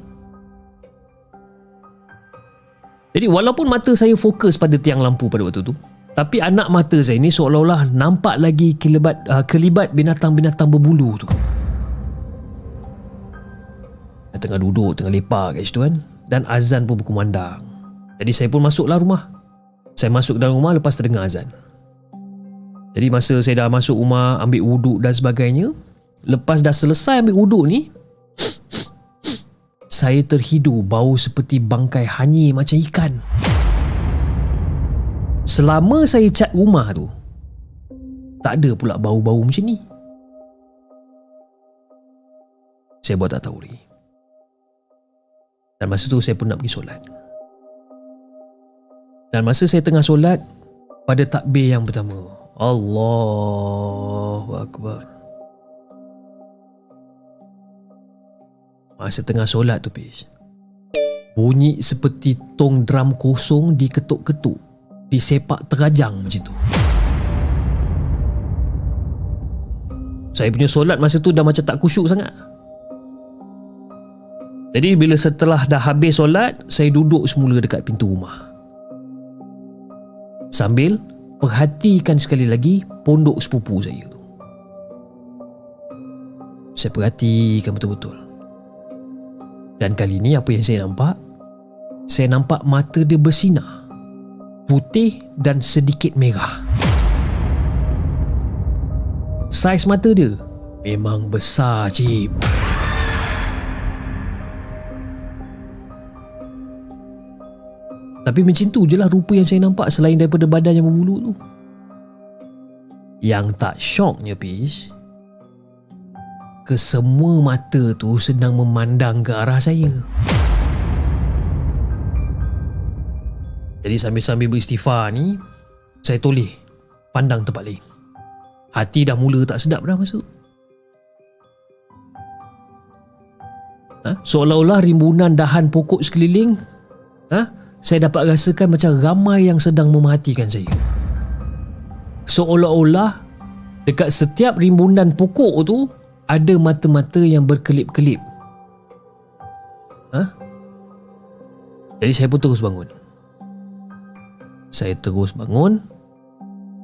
Jadi walaupun mata saya fokus pada tiang lampu pada waktu tu, tapi anak mata saya ni seolah-olah nampak lagi kelibat, uh, kelibat binatang-binatang berbulu tu. Saya tengah duduk, tengah lepak kat situ kan dan azan pun berkumandang. Jadi saya pun masuklah rumah. Saya masuk dalam rumah lepas terdengar azan. Jadi masa saya dah masuk rumah ambil wuduk dan sebagainya, lepas dah selesai ambil wuduk ni, saya terhidu bau seperti bangkai hanyir macam ikan. Selama saya cat rumah tu, tak ada pula bau-bau macam ni. Saya buat tak tahu lagi. Dan masa tu saya pun nak pergi solat. Dan masa saya tengah solat, pada takbir yang pertama, Allahu Akbar. Masa tengah solat tu Pish Bunyi seperti tong drum kosong diketuk-ketuk Disepak terajang macam tu Saya punya solat masa tu dah macam tak kusyuk sangat Jadi bila setelah dah habis solat Saya duduk semula dekat pintu rumah Sambil perhatikan sekali lagi pondok sepupu saya tu Saya perhatikan betul-betul dan kali ni apa yang saya nampak? Saya nampak mata dia bersinar. Putih dan sedikit merah. Saiz mata dia memang besar cip. Tapi macam tu je lah rupa yang saya nampak selain daripada badan yang berbulu tu. Yang tak syoknya Pish, kesemua mata tu sedang memandang ke arah saya. Jadi sambil-sambil beristighfar ni, saya toleh pandang tempat lain. Hati dah mula tak sedap dah masuk. Ha? Seolah-olah rimbunan dahan pokok sekeliling, ha? Saya dapat rasakan macam ramai yang sedang memerhatikan saya. Seolah-olah dekat setiap rimbunan pokok tu ada mata-mata yang berkelip-kelip. Ha? Jadi saya pun terus bangun. Saya terus bangun,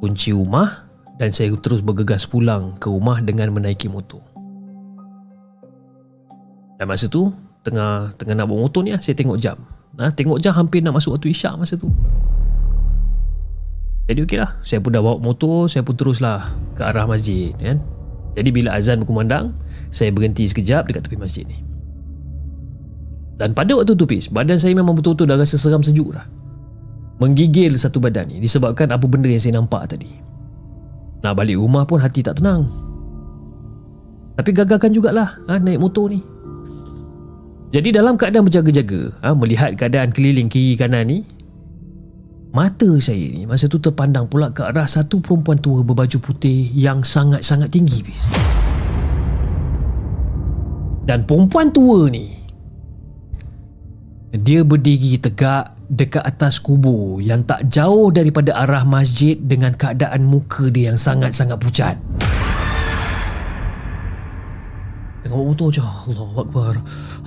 kunci rumah dan saya terus bergegas pulang ke rumah dengan menaiki motor. Dan masa tu, tengah tengah nak bawa motor ni saya tengok jam. Ha, tengok jam hampir nak masuk waktu isyak masa tu. Jadi okeylah, saya pun dah bawa motor, saya pun teruslah ke arah masjid kan. Jadi bila azan berkumandang, saya berhenti sekejap dekat tepi masjid ni. Dan pada waktu tu Pis, badan saya memang betul-betul dah rasa seram sejuk dah. Menggigil satu badan ni disebabkan apa benda yang saya nampak tadi. Nak balik rumah pun hati tak tenang. Tapi gagalkan jugalah ha, naik motor ni. Jadi dalam keadaan berjaga-jaga, ha, melihat keadaan keliling kiri kanan ni, Mata saya ni masa tu terpandang pula ke arah satu perempuan tua berbaju putih yang sangat-sangat tinggi bis. Dan perempuan tua ni dia berdiri tegak dekat atas kubur yang tak jauh daripada arah masjid dengan keadaan muka dia yang sangat-sangat pucat. Tengok motor je Allahu Akbar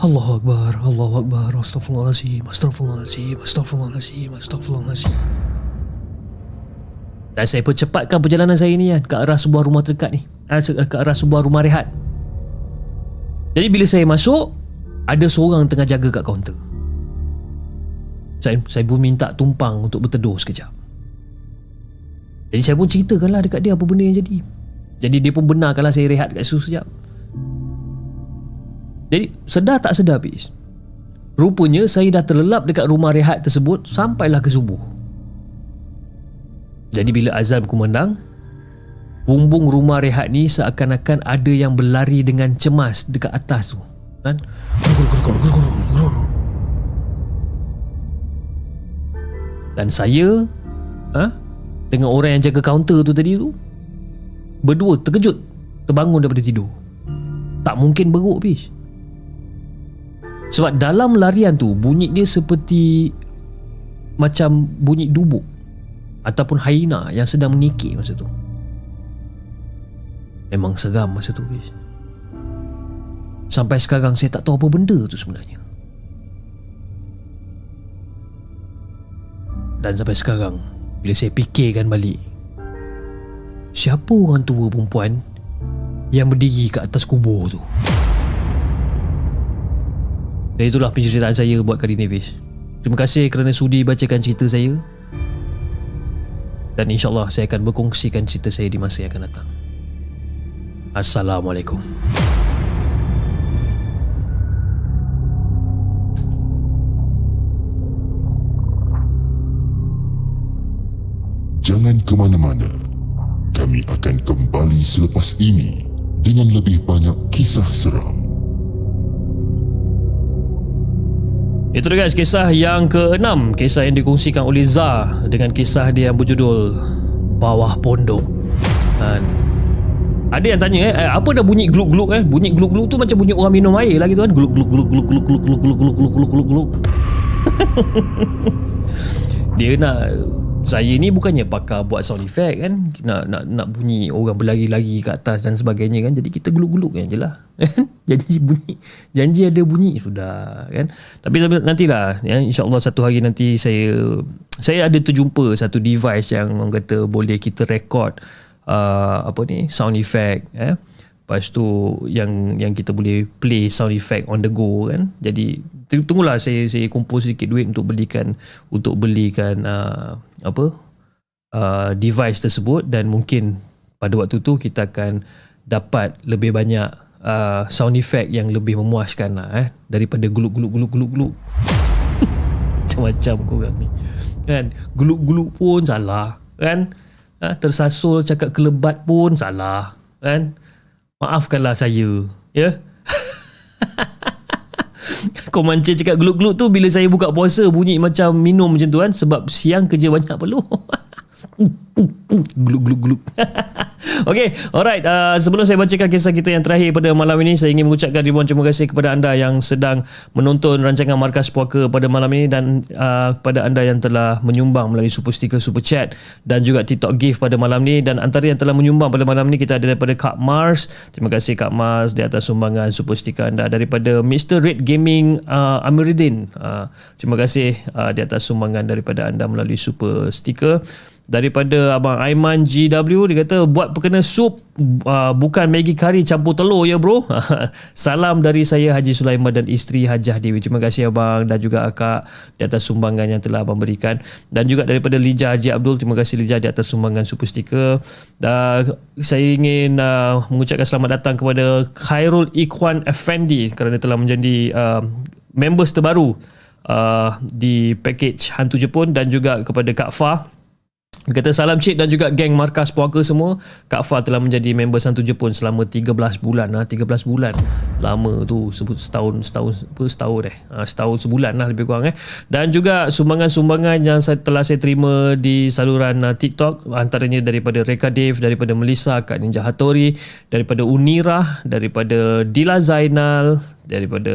Allahu Akbar Allahu Akbar Astaghfirullahaladzim Astaghfirullahaladzim Astaghfirullahaladzim Astaghfirullahaladzim Dan saya percepatkan perjalanan saya ni kan Ke arah sebuah rumah terdekat ni. Eh, Ke arah sebuah rumah rehat. Jadi bila saya masuk Ada seorang tengah jaga kat kaunter. Saya, saya pun minta tumpang untuk berteduh sekejap. Jadi saya pun ceritakanlah dekat dia apa benda yang jadi. Jadi dia pun benarkanlah saya rehat kat situ sekejap jadi sedar tak sedar Fiz Rupanya saya dah terlelap dekat rumah rehat tersebut Sampailah ke subuh. Jadi bila azan kumandang Bumbung rumah rehat ni seakan-akan ada yang berlari dengan cemas dekat atas tu. Kan? Dan saya ha? Dengan orang yang jaga kaunter tu tadi tu Berdua terkejut Terbangun daripada tidur. Tak mungkin beruk Fiz sebab dalam larian tu bunyi dia seperti macam bunyi dubuk ataupun hyena yang sedang mengikik masa tu. Memang seram masa tu. Sampai sekarang saya tak tahu apa benda tu sebenarnya. Dan sampai sekarang bila saya fikirkan balik siapa orang tua perempuan yang berdiri kat atas kubur tu? Dan itulah penceritaan saya buat kali ni Fiz Terima kasih kerana sudi bacakan cerita saya. Dan insyaAllah saya akan berkongsikan cerita saya di masa yang akan datang. Assalamualaikum. Jangan ke mana-mana. Kami akan kembali selepas ini Dengan lebih banyak kisah seram. Itu dia guys kisah yang ke-6 Kisah yang dikongsikan oleh Zah Dengan kisah dia yang berjudul Bawah Pondok Dan ada yang tanya eh apa dah bunyi gluk-gluk eh bunyi gluk-gluk tu macam bunyi orang minum air lah gitu kan gluk gluk gluk gluk gluk gluk gluk gluk gluk gluk gluk gluk gluk dia nak saya ni bukannya pakar buat sound effect kan? Nak nak nak bunyi orang berlari-lari ke atas dan sebagainya kan? Jadi kita geluk-geluk je lah. Janji bunyi janji ada bunyi sudah kan? Tapi nantilah ya insyaallah satu hari nanti saya saya ada terjumpa satu device yang orang kata boleh kita record uh, apa ni sound effect eh Lepas tu yang yang kita boleh play sound effect on the go kan. Jadi tunggulah saya saya kumpul sedikit duit untuk belikan untuk belikan uh, apa uh, device tersebut dan mungkin pada waktu tu kita akan dapat lebih banyak uh, sound effect yang lebih memuaskan lah eh daripada guluk-guluk guluk-guluk guluk. Macam-macam korang ni. Kan? Guluk-guluk pun salah kan? Ha? tersasul cakap kelebat pun salah kan? Maafkanlah saya. Ya. Kau cakap geluk-geluk tu bila saya buka puasa bunyi macam minum macam tu kan sebab siang kerja banyak perlu. gluk gluk gluk Okay alright. Uh, sebelum saya bacakan kisah kita yang terakhir pada malam ini saya ingin mengucapkan ribuan terima kasih kepada anda yang sedang menonton rancangan Markas Puaka pada malam ini dan uh, kepada anda yang telah menyumbang melalui super sticker super chat dan juga TikTok gift pada malam ini. Dan antara yang telah menyumbang pada malam ini kita ada daripada Kak Mars. Terima kasih Kak Mars di atas sumbangan super sticker anda. Daripada Mr. Red Gaming uh, Amiruddin. Uh, terima kasih uh, di atas sumbangan daripada anda melalui super sticker daripada abang Aiman GW dia kata buat perkena sup uh, bukan Maggi curry campur telur ya bro. Salam dari saya Haji Sulaiman dan isteri Hajah Dewi. Terima kasih abang dan juga akak di atas sumbangan yang telah abang berikan. Dan juga daripada Lija Haji Abdul terima kasih Lija di atas sumbangan super sticker dan saya ingin uh, mengucapkan selamat datang kepada Khairul Ikhwan Effendi kerana telah menjadi uh, members terbaru uh, di package Hantu Jepun. Dan juga kepada Kak Fah Kata salam cik dan juga geng markas puaka semua. Kak Fa telah menjadi member Santu Jepun selama 13 bulan. Ha, 13 bulan. Lama tu sebut setahun, setahun, apa, setahun eh. Ha, setahun sebulan lah lebih kurang eh. Dan juga sumbangan-sumbangan yang saya, telah saya terima di saluran uh, TikTok. Antaranya daripada Reka Dave, daripada Melissa, Kak Ninja Hattori, daripada Unira, daripada Dila Zainal, daripada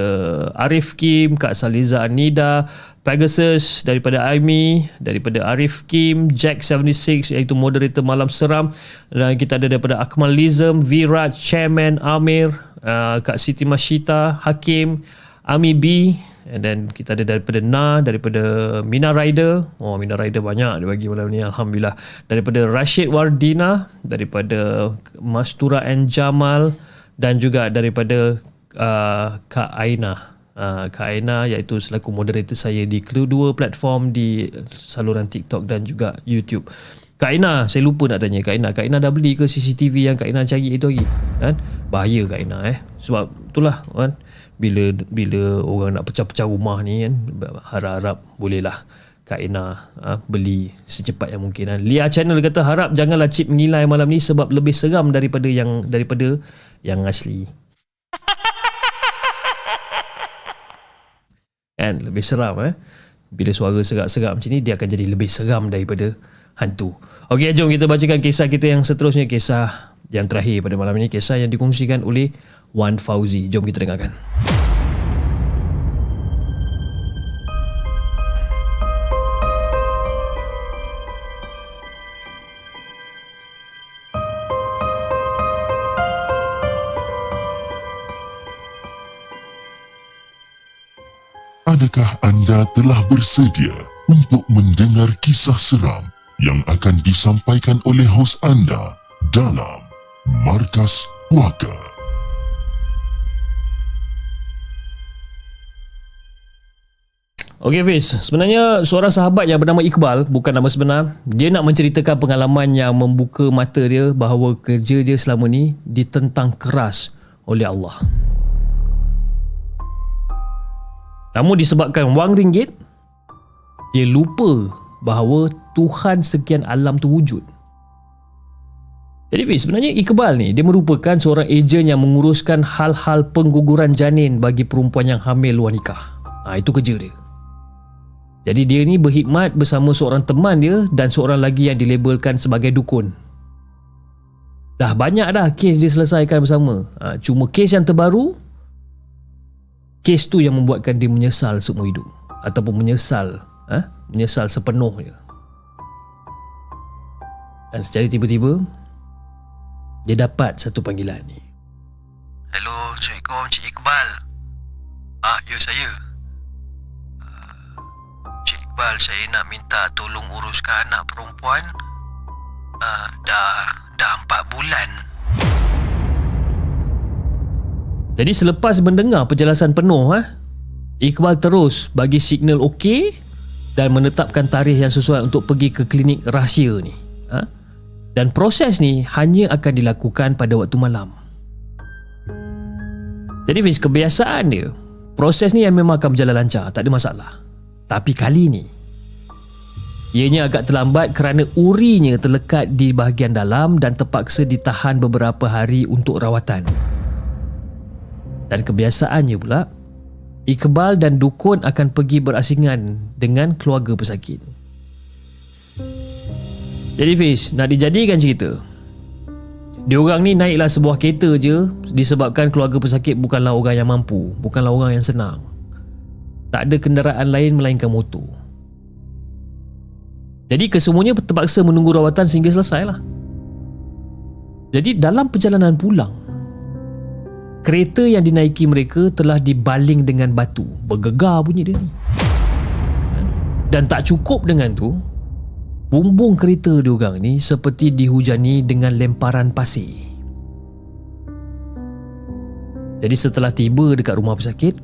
Arif Kim, Kak Saliza Anida, Pegasus daripada Aimi, daripada Arif Kim, Jack76 iaitu moderator Malam Seram dan kita ada daripada Akmal Lizam, Virat, Chairman Amir, uh, Kak Siti Mashita, Hakim, Ami B and then kita ada daripada Na, daripada Mina Rider. Oh, Mina Rider banyak dia bagi malam ni alhamdulillah. Daripada Rashid Wardina, daripada Mastura and Jamal dan juga daripada uh, Kak Aina uh, Kak Aina iaitu selaku moderator saya di kedua platform di saluran TikTok dan juga YouTube Kak Aina saya lupa nak tanya Kak Aina Kak Aina dah beli ke CCTV yang Kak Aina cari itu lagi kan bahaya Kak Aina eh sebab itulah kan bila bila orang nak pecah-pecah rumah ni kan harap-harap bolehlah Kak Ina ha, beli secepat yang mungkin. Kan. Lia Channel kata harap janganlah chip menilai malam ni sebab lebih seram daripada yang daripada yang asli. kan? Lebih seram eh? Bila suara serak-serak macam ni dia akan jadi lebih seram daripada hantu. Okey, jom kita bacakan kisah kita yang seterusnya. Kisah yang terakhir pada malam ini. Kisah yang dikongsikan oleh Wan Fauzi. Jom kita dengarkan Adakah anda telah bersedia untuk mendengar kisah seram yang akan disampaikan oleh hos anda dalam Markas Puaka? Okey Fiz, sebenarnya seorang sahabat yang bernama Iqbal, bukan nama sebenar, dia nak menceritakan pengalaman yang membuka mata dia bahawa kerja dia selama ni ditentang keras oleh Allah. Namun disebabkan wang ringgit Dia lupa bahawa Tuhan sekian alam tu wujud Jadi Fiz, sebenarnya Iqbal ni dia merupakan seorang ejen yang menguruskan hal-hal pengguguran janin bagi perempuan yang hamil luar nikah. Ha, itu kerja dia. Jadi dia ni berkhidmat bersama seorang teman dia dan seorang lagi yang dilabelkan sebagai dukun. Dah banyak dah kes dia selesaikan bersama. Ha, cuma kes yang terbaru, kes tu yang membuatkan dia menyesal seumur hidup. Ataupun menyesal. Ha? Menyesal sepenuhnya. Dan secara tiba-tiba, dia dapat satu panggilan ni. Hello, Assalamualaikum Cik Iqbal. Ah, ya saya. Uh, Cik Iqbal, saya nak minta tolong uruskan anak perempuan. Uh, dah dah empat bulan. Jadi selepas mendengar penjelasan penuh, ha, Iqbal terus bagi signal okey dan menetapkan tarikh yang sesuai untuk pergi ke klinik rahsia ni. Ha? dan proses ni hanya akan dilakukan pada waktu malam. Jadi Fiz, kebiasaan dia, proses ni yang memang akan berjalan lancar, tak ada masalah. Tapi kali ni, ianya agak terlambat kerana urinya terlekat di bahagian dalam dan terpaksa ditahan beberapa hari untuk rawatan. Dan kebiasaannya pula, Iqbal dan Dukun akan pergi berasingan dengan keluarga pesakit. Jadi Fish, nak dijadikan cerita. Diorang ni naiklah sebuah kereta je disebabkan keluarga pesakit bukanlah orang yang mampu, bukanlah orang yang senang. Tak ada kenderaan lain melainkan motor. Jadi kesemuanya terpaksa menunggu rawatan sehingga selesai lah. Jadi dalam perjalanan pulang, kereta yang dinaiki mereka telah dibaling dengan batu. Bergegar bunyi dia ni. Dan tak cukup dengan tu, Bumbung kereta diorang ni seperti dihujani dengan lemparan pasir. Jadi setelah tiba dekat rumah pesakit,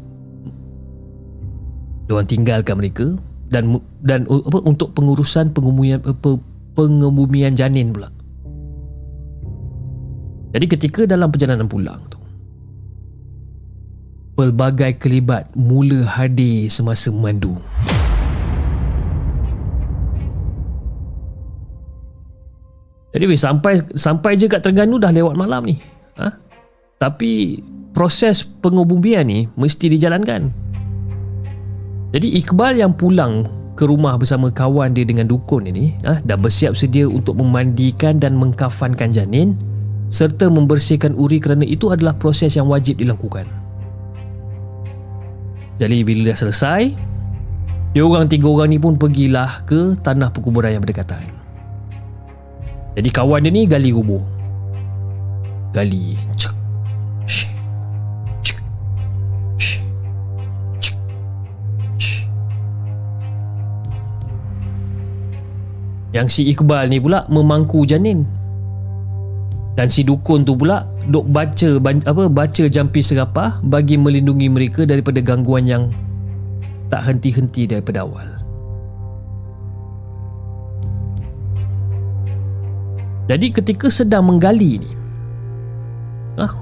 diorang tinggalkan mereka dan dan apa untuk pengurusan pengebumian apa, pengebumian janin pula. Jadi ketika dalam perjalanan pulang pelbagai kelibat mula hadir semasa memandu. Jadi sampai sampai je kat Terengganu dah lewat malam ni. Ha? Tapi proses pengubumian ni mesti dijalankan. Jadi Iqbal yang pulang ke rumah bersama kawan dia dengan dukun ini ha, dah bersiap sedia untuk memandikan dan mengkafankan janin serta membersihkan uri kerana itu adalah proses yang wajib dilakukan. Jadi bila dah selesai, dia orang tiga orang ni pun pergilah ke tanah perkuburan yang berdekatan. Jadi kawan dia ni gali kubur Gali. Cek. Cek. Cek. Yang si Iqbal ni pula memangku janin. Dan si dukun tu pula dok baca apa baca jampi serapah bagi melindungi mereka daripada gangguan yang tak henti-henti daripada awal. Jadi ketika sedang menggali ni ah,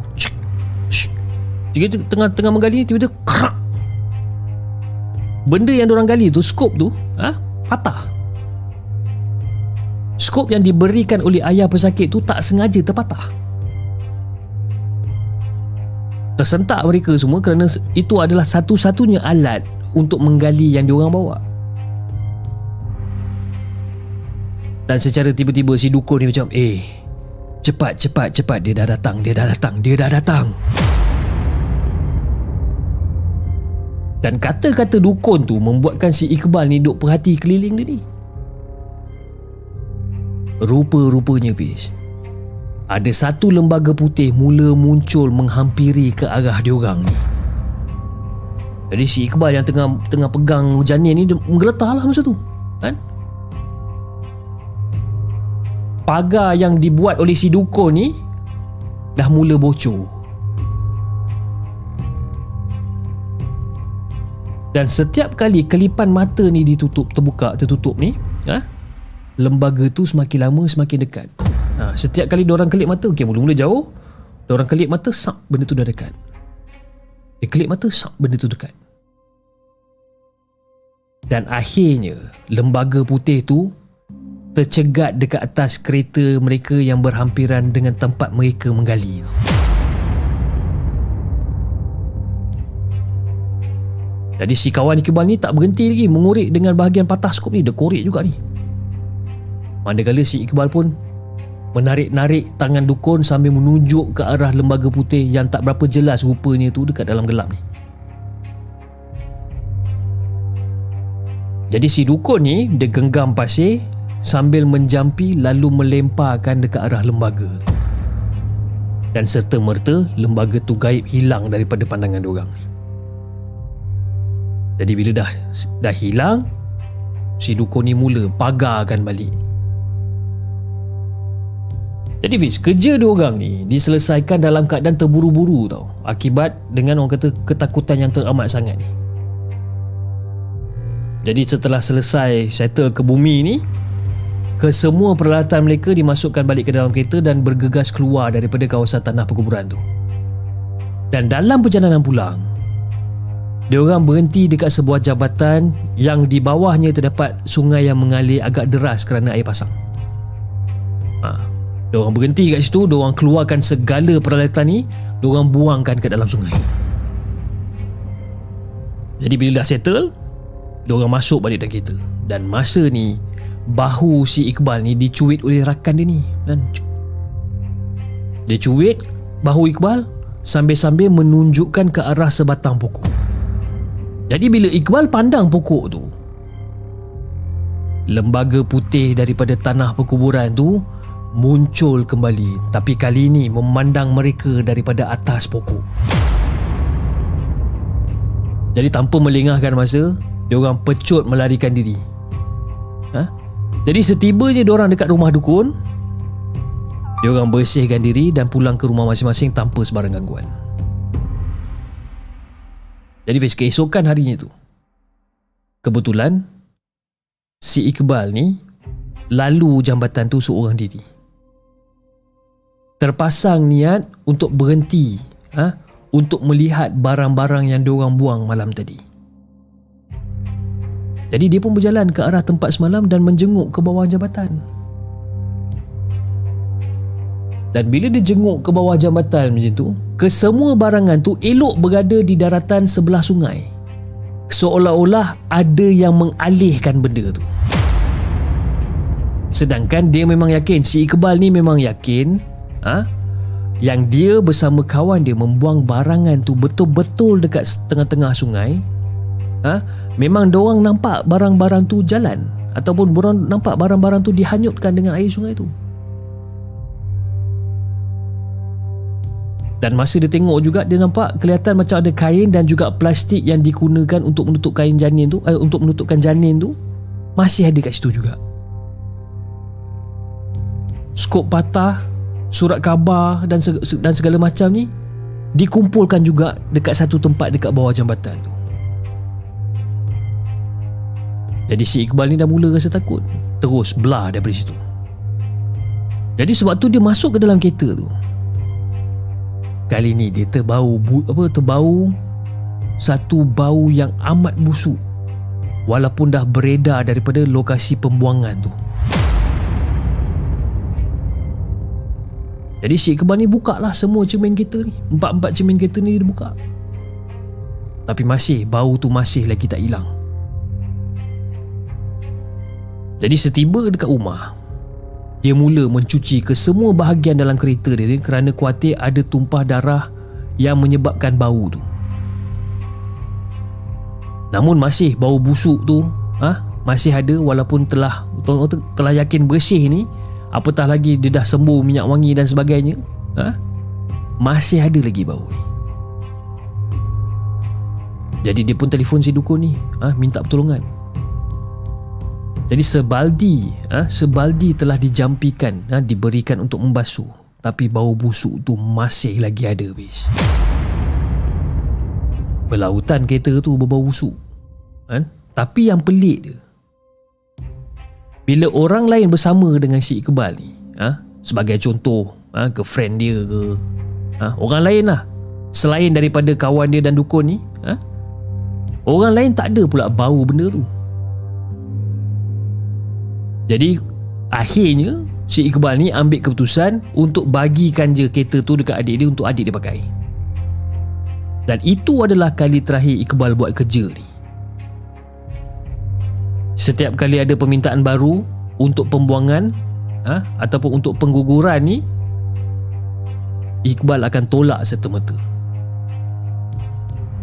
Jika tengah-tengah menggali Tiba-tiba krak. Benda yang orang gali tu Skop tu ah, Patah. Skop yang diberikan oleh ayah pesakit tu Tak sengaja terpatah Tersentak mereka semua Kerana itu adalah satu-satunya alat Untuk menggali yang diorang bawa. Dan secara tiba-tiba si dukun ni macam Eh Cepat cepat cepat Dia dah datang Dia dah datang Dia dah datang. Dan kata-kata dukun tu Membuatkan si Iqbal ni Duk perhati keliling dia ni. Rupa-rupanya bis Ada satu lembaga putih Mula muncul Menghampiri ke arah diorang ni Jadi si Iqbal yang tengah Tengah pegang janin ni menggeletar lah masa tu Kan pagar yang dibuat oleh si dukun ni dah mula bocor. Dan setiap kali kelipan mata ni ditutup, terbuka, tertutup ni, ha? lembaga tu semakin lama semakin dekat. Ha, setiap kali orang kelip mata, okey mula-mula jauh, orang kelip mata, sak benda tu dah dekat. Dia kelip mata, sak benda tu dekat. Dan akhirnya, lembaga putih tu tercegat dekat atas kereta mereka yang berhampiran dengan tempat mereka menggali. Jadi si kawan Iqbal ni tak berhenti lagi mengorek dengan bahagian patah skop ni. Dia korek juga ni. Manakala si Iqbal pun menarik-narik tangan dukun sambil menunjuk ke arah lembaga putih yang tak berapa jelas rupanya tu dekat dalam gelap ni. Jadi si dukun ni dia genggam pasir sambil menjampi lalu melemparkan dekat arah lembaga tu. Dan serta merta lembaga tu gaib hilang daripada pandangan diorang. Jadi bila dah dah hilang si dukun ni mula pagarkan balik. Jadi Fiz, kerja dia orang ni diselesaikan dalam keadaan terburu-buru tau. Akibat dengan orang kata ketakutan yang teramat sangat ni. Jadi setelah selesai settle ke bumi ni, kesemua peralatan mereka dimasukkan balik ke dalam kereta dan bergegas keluar daripada kawasan tanah perkuburan tu. Dan dalam perjalanan pulang, dia orang berhenti dekat sebuah jabatan yang di bawahnya terdapat sungai yang mengalir agak deras kerana air pasang. Dia orang berhenti kat situ, dia orang keluarkan segala peralatan ni, dia orang buangkan ke dalam sungai. Jadi bila dah settle, dia orang masuk balik dalam kereta. Dan masa ni, bahu si Iqbal ni dicuit oleh rakan dia ni. Dan dia cuit bahu Iqbal sambil-sambil menunjukkan ke arah sebatang pokok. Jadi bila Iqbal pandang pokok tu Lembaga putih daripada tanah perkuburan tu Muncul kembali Tapi kali ini memandang mereka daripada atas pokok. Jadi tanpa melengahkan masa Diorang pecut melarikan diri. Ha? Jadi setibanya diorang dekat rumah dukun Diorang bersihkan diri dan pulang ke rumah masing-masing tanpa sebarang gangguan. Jadi Fiz keesokan harinya tu Kebetulan Si Iqbal ni Lalu jambatan tu seorang diri Terpasang niat Untuk berhenti ha? Untuk melihat barang-barang yang diorang buang malam tadi Jadi dia pun berjalan ke arah tempat semalam Dan menjenguk ke bawah jambatan dan bila dia jenguk ke bawah jambatan macam tu, kesemua barangan tu elok berada di daratan sebelah sungai. Seolah-olah ada yang mengalihkan benda tu. Sedangkan dia memang yakin, si Iqbal ni memang yakin ha, yang dia bersama kawan dia membuang barangan tu betul-betul dekat tengah-tengah sungai. Ha, memang orang nampak barang-barang tu jalan ataupun orang nampak barang-barang tu dihanyutkan dengan air sungai tu. Dan masa dia tengok juga dia nampak kelihatan macam ada kain dan juga plastik yang digunakan untuk menutup kain janin tu eh, untuk menutupkan janin tu masih ada kat situ juga. Skop patah, surat khabar dan dan segala macam ni dikumpulkan juga dekat satu tempat dekat bawah jambatan tu. Jadi si Iqbal ni dah mula rasa takut. Terus belah daripada situ. Jadi sebab tu dia masuk ke dalam kereta tu. Kali ni dia terbau bu, apa terbau satu bau yang amat busuk walaupun dah beredar daripada lokasi pembuangan tu. Jadi si Iqbal ni buka lah semua cermin kereta ni. Empat-empat cermin kereta ni dia buka. Tapi masih, bau tu masih lagi tak hilang. Jadi setiba dekat rumah, dia mula mencuci ke semua bahagian dalam kereta dia ni kerana khawatir ada tumpah darah yang menyebabkan bau tu. Namun masih bau busuk tu ha, masih ada walaupun telah telah yakin bersih ni apatah lagi dia dah sembuh minyak wangi dan sebagainya ha, masih ada lagi bau ni. Jadi dia pun telefon si dukun ni ha, minta pertolongan. Jadi sebaldi ha, Sebaldi telah dijampikan ha, Diberikan untuk membasuh Tapi bau busuk tu masih lagi ada bis. Berlautan kereta tu berbau busuk ha? Tapi yang pelik dia Bila orang lain bersama dengan si Iqbal ni ha? Sebagai contoh ha, Girlfriend dia ke ha? Orang lain lah Selain daripada kawan dia dan dukun ni ha? Orang lain tak ada pula bau benda tu jadi Akhirnya si Iqbal ni ambil keputusan untuk bagikan je kereta tu dekat adik dia untuk adik dia pakai. Dan itu adalah kali terakhir Iqbal buat kerja ni. Setiap kali ada permintaan baru untuk pembuangan ha, ataupun untuk pengguguran ni Iqbal akan tolak serta-merta.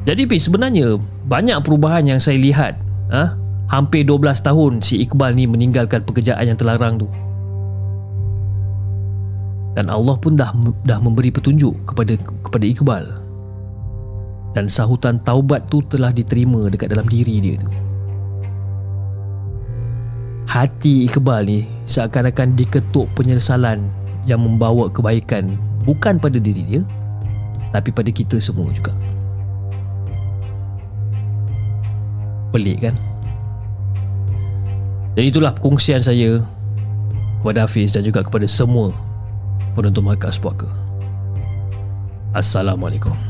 Jadi Pi, sebenarnya banyak perubahan yang saya lihat ha, hampir 12 tahun si Iqbal ni meninggalkan pekerjaan yang terlarang tu. Dan Allah pun dah dah memberi petunjuk kepada kepada Iqbal. Dan sahutan taubat tu telah diterima dekat dalam diri dia tu. Hati Iqbal ni seakan-akan diketuk penyesalan yang membawa kebaikan bukan pada diri dia tapi pada kita semua juga. Pelik kan? Dan itulah perkongsian saya kepada Hafiz dan juga kepada semua penonton Markas Puaka. Assalamualaikum.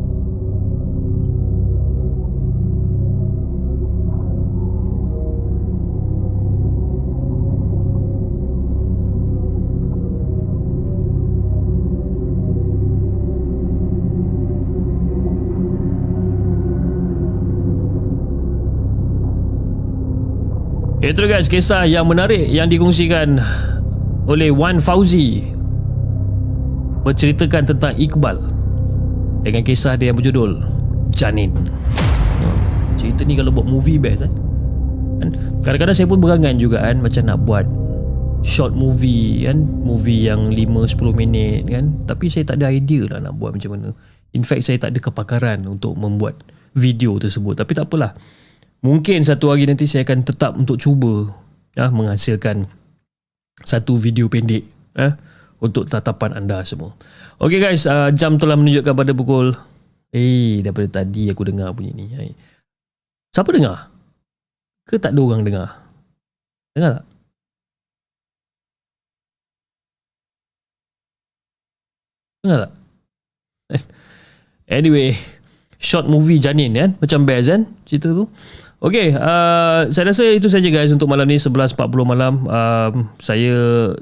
Itu guys kisah yang menarik yang dikongsikan oleh Wan Fauzi menceritakan tentang Iqbal dengan kisah dia yang berjudul Janin. Cerita ni kalau buat movie best eh. Kan? Kadang-kadang saya pun berangan juga kan macam nak buat short movie kan movie yang 5-10 minit kan tapi saya tak ada idea lah nak buat macam mana in fact saya tak ada kepakaran untuk membuat video tersebut tapi tak apalah mungkin satu hari nanti saya akan tetap untuk cuba ya, menghasilkan satu video pendek ya, untuk tatapan anda semua. Okay guys, uh, jam telah menunjukkan pada pukul eh daripada tadi aku dengar bunyi ni. Hai. Siapa dengar? Ke tak ada orang dengar? Dengar tak? Dengar tak? Anyway, short movie janin kan? Macam best kan cerita tu? Okay, uh, saya rasa itu saja guys untuk malam ni 11.40 malam. Uh, saya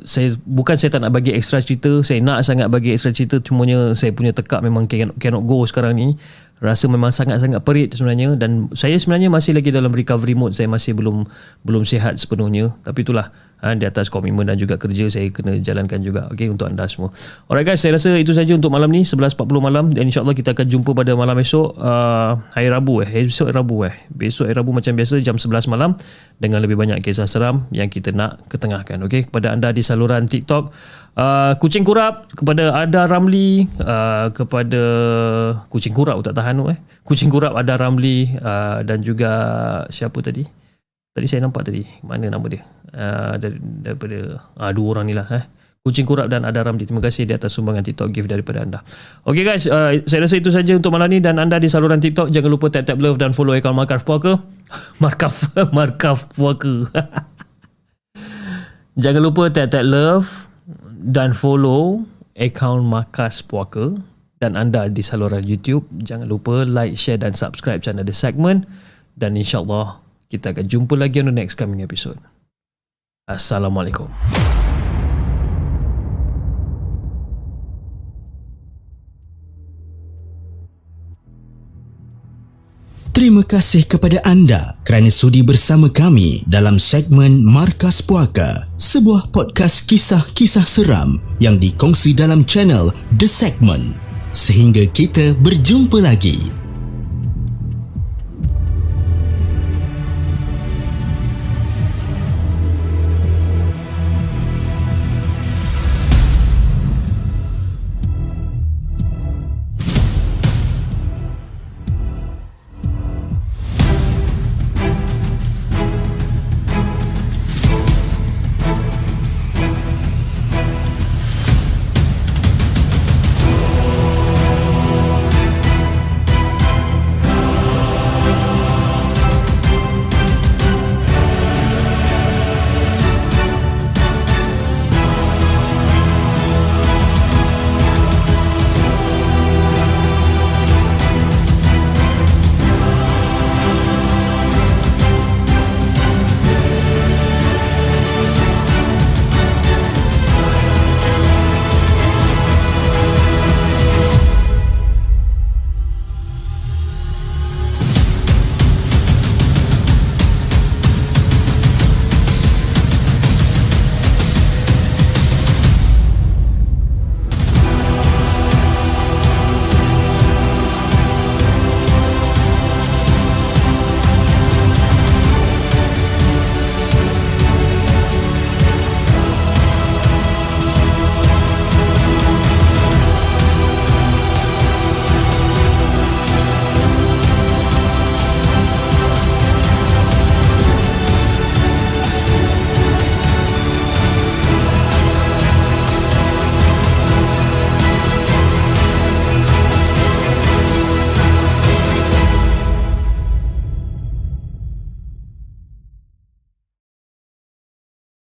saya bukan saya tak nak bagi extra cerita, saya nak sangat bagi extra cerita cumanya saya punya tekak memang cannot, cannot go sekarang ni. Rasa memang sangat-sangat perit sebenarnya dan saya sebenarnya masih lagi dalam recovery mode, saya masih belum belum sihat sepenuhnya. Tapi itulah ha, di atas komitmen dan juga kerja saya kena jalankan juga. Okay, untuk anda semua. Alright guys saya rasa itu saja untuk malam ni 11.40 malam. Dan insyaAllah kita akan jumpa pada malam esok uh, hari Rabu eh. Esok hari Rabu eh. Besok hari Rabu macam biasa jam 11 malam dengan lebih banyak kisah seram yang kita nak ketengahkan. Okay? kepada anda di saluran TikTok uh, Kucing Kurap kepada Ada Ramli uh, kepada Kucing Kurap tak tahan tu eh. Kucing Kurap Ada Ramli uh, dan juga siapa tadi Tadi saya nampak tadi Mana nama dia. Uh, Daripada uh, Dua orang ni lah eh. Kucing Kurap dan Adaram Terima kasih di atas sumbangan TikTok gift daripada anda. Okay guys uh, Saya rasa itu saja untuk malam ni. Dan anda di saluran TikTok Jangan lupa tap-tap love Dan follow akaun Markaf Puaka. Markaf Markaf Puaka. Jangan lupa tap-tap love Dan follow Akaun Markas Puaka. Dan anda di saluran YouTube Jangan lupa like, share dan subscribe channel The Segment. Dan insyaAllah kita akan jumpa lagi on the next coming episode. Assalamualaikum. Terima kasih kepada anda kerana sudi bersama kami dalam segmen Markas Puaka, sebuah podcast kisah-kisah seram yang dikongsi dalam channel The Segment. Sehingga kita berjumpa lagi.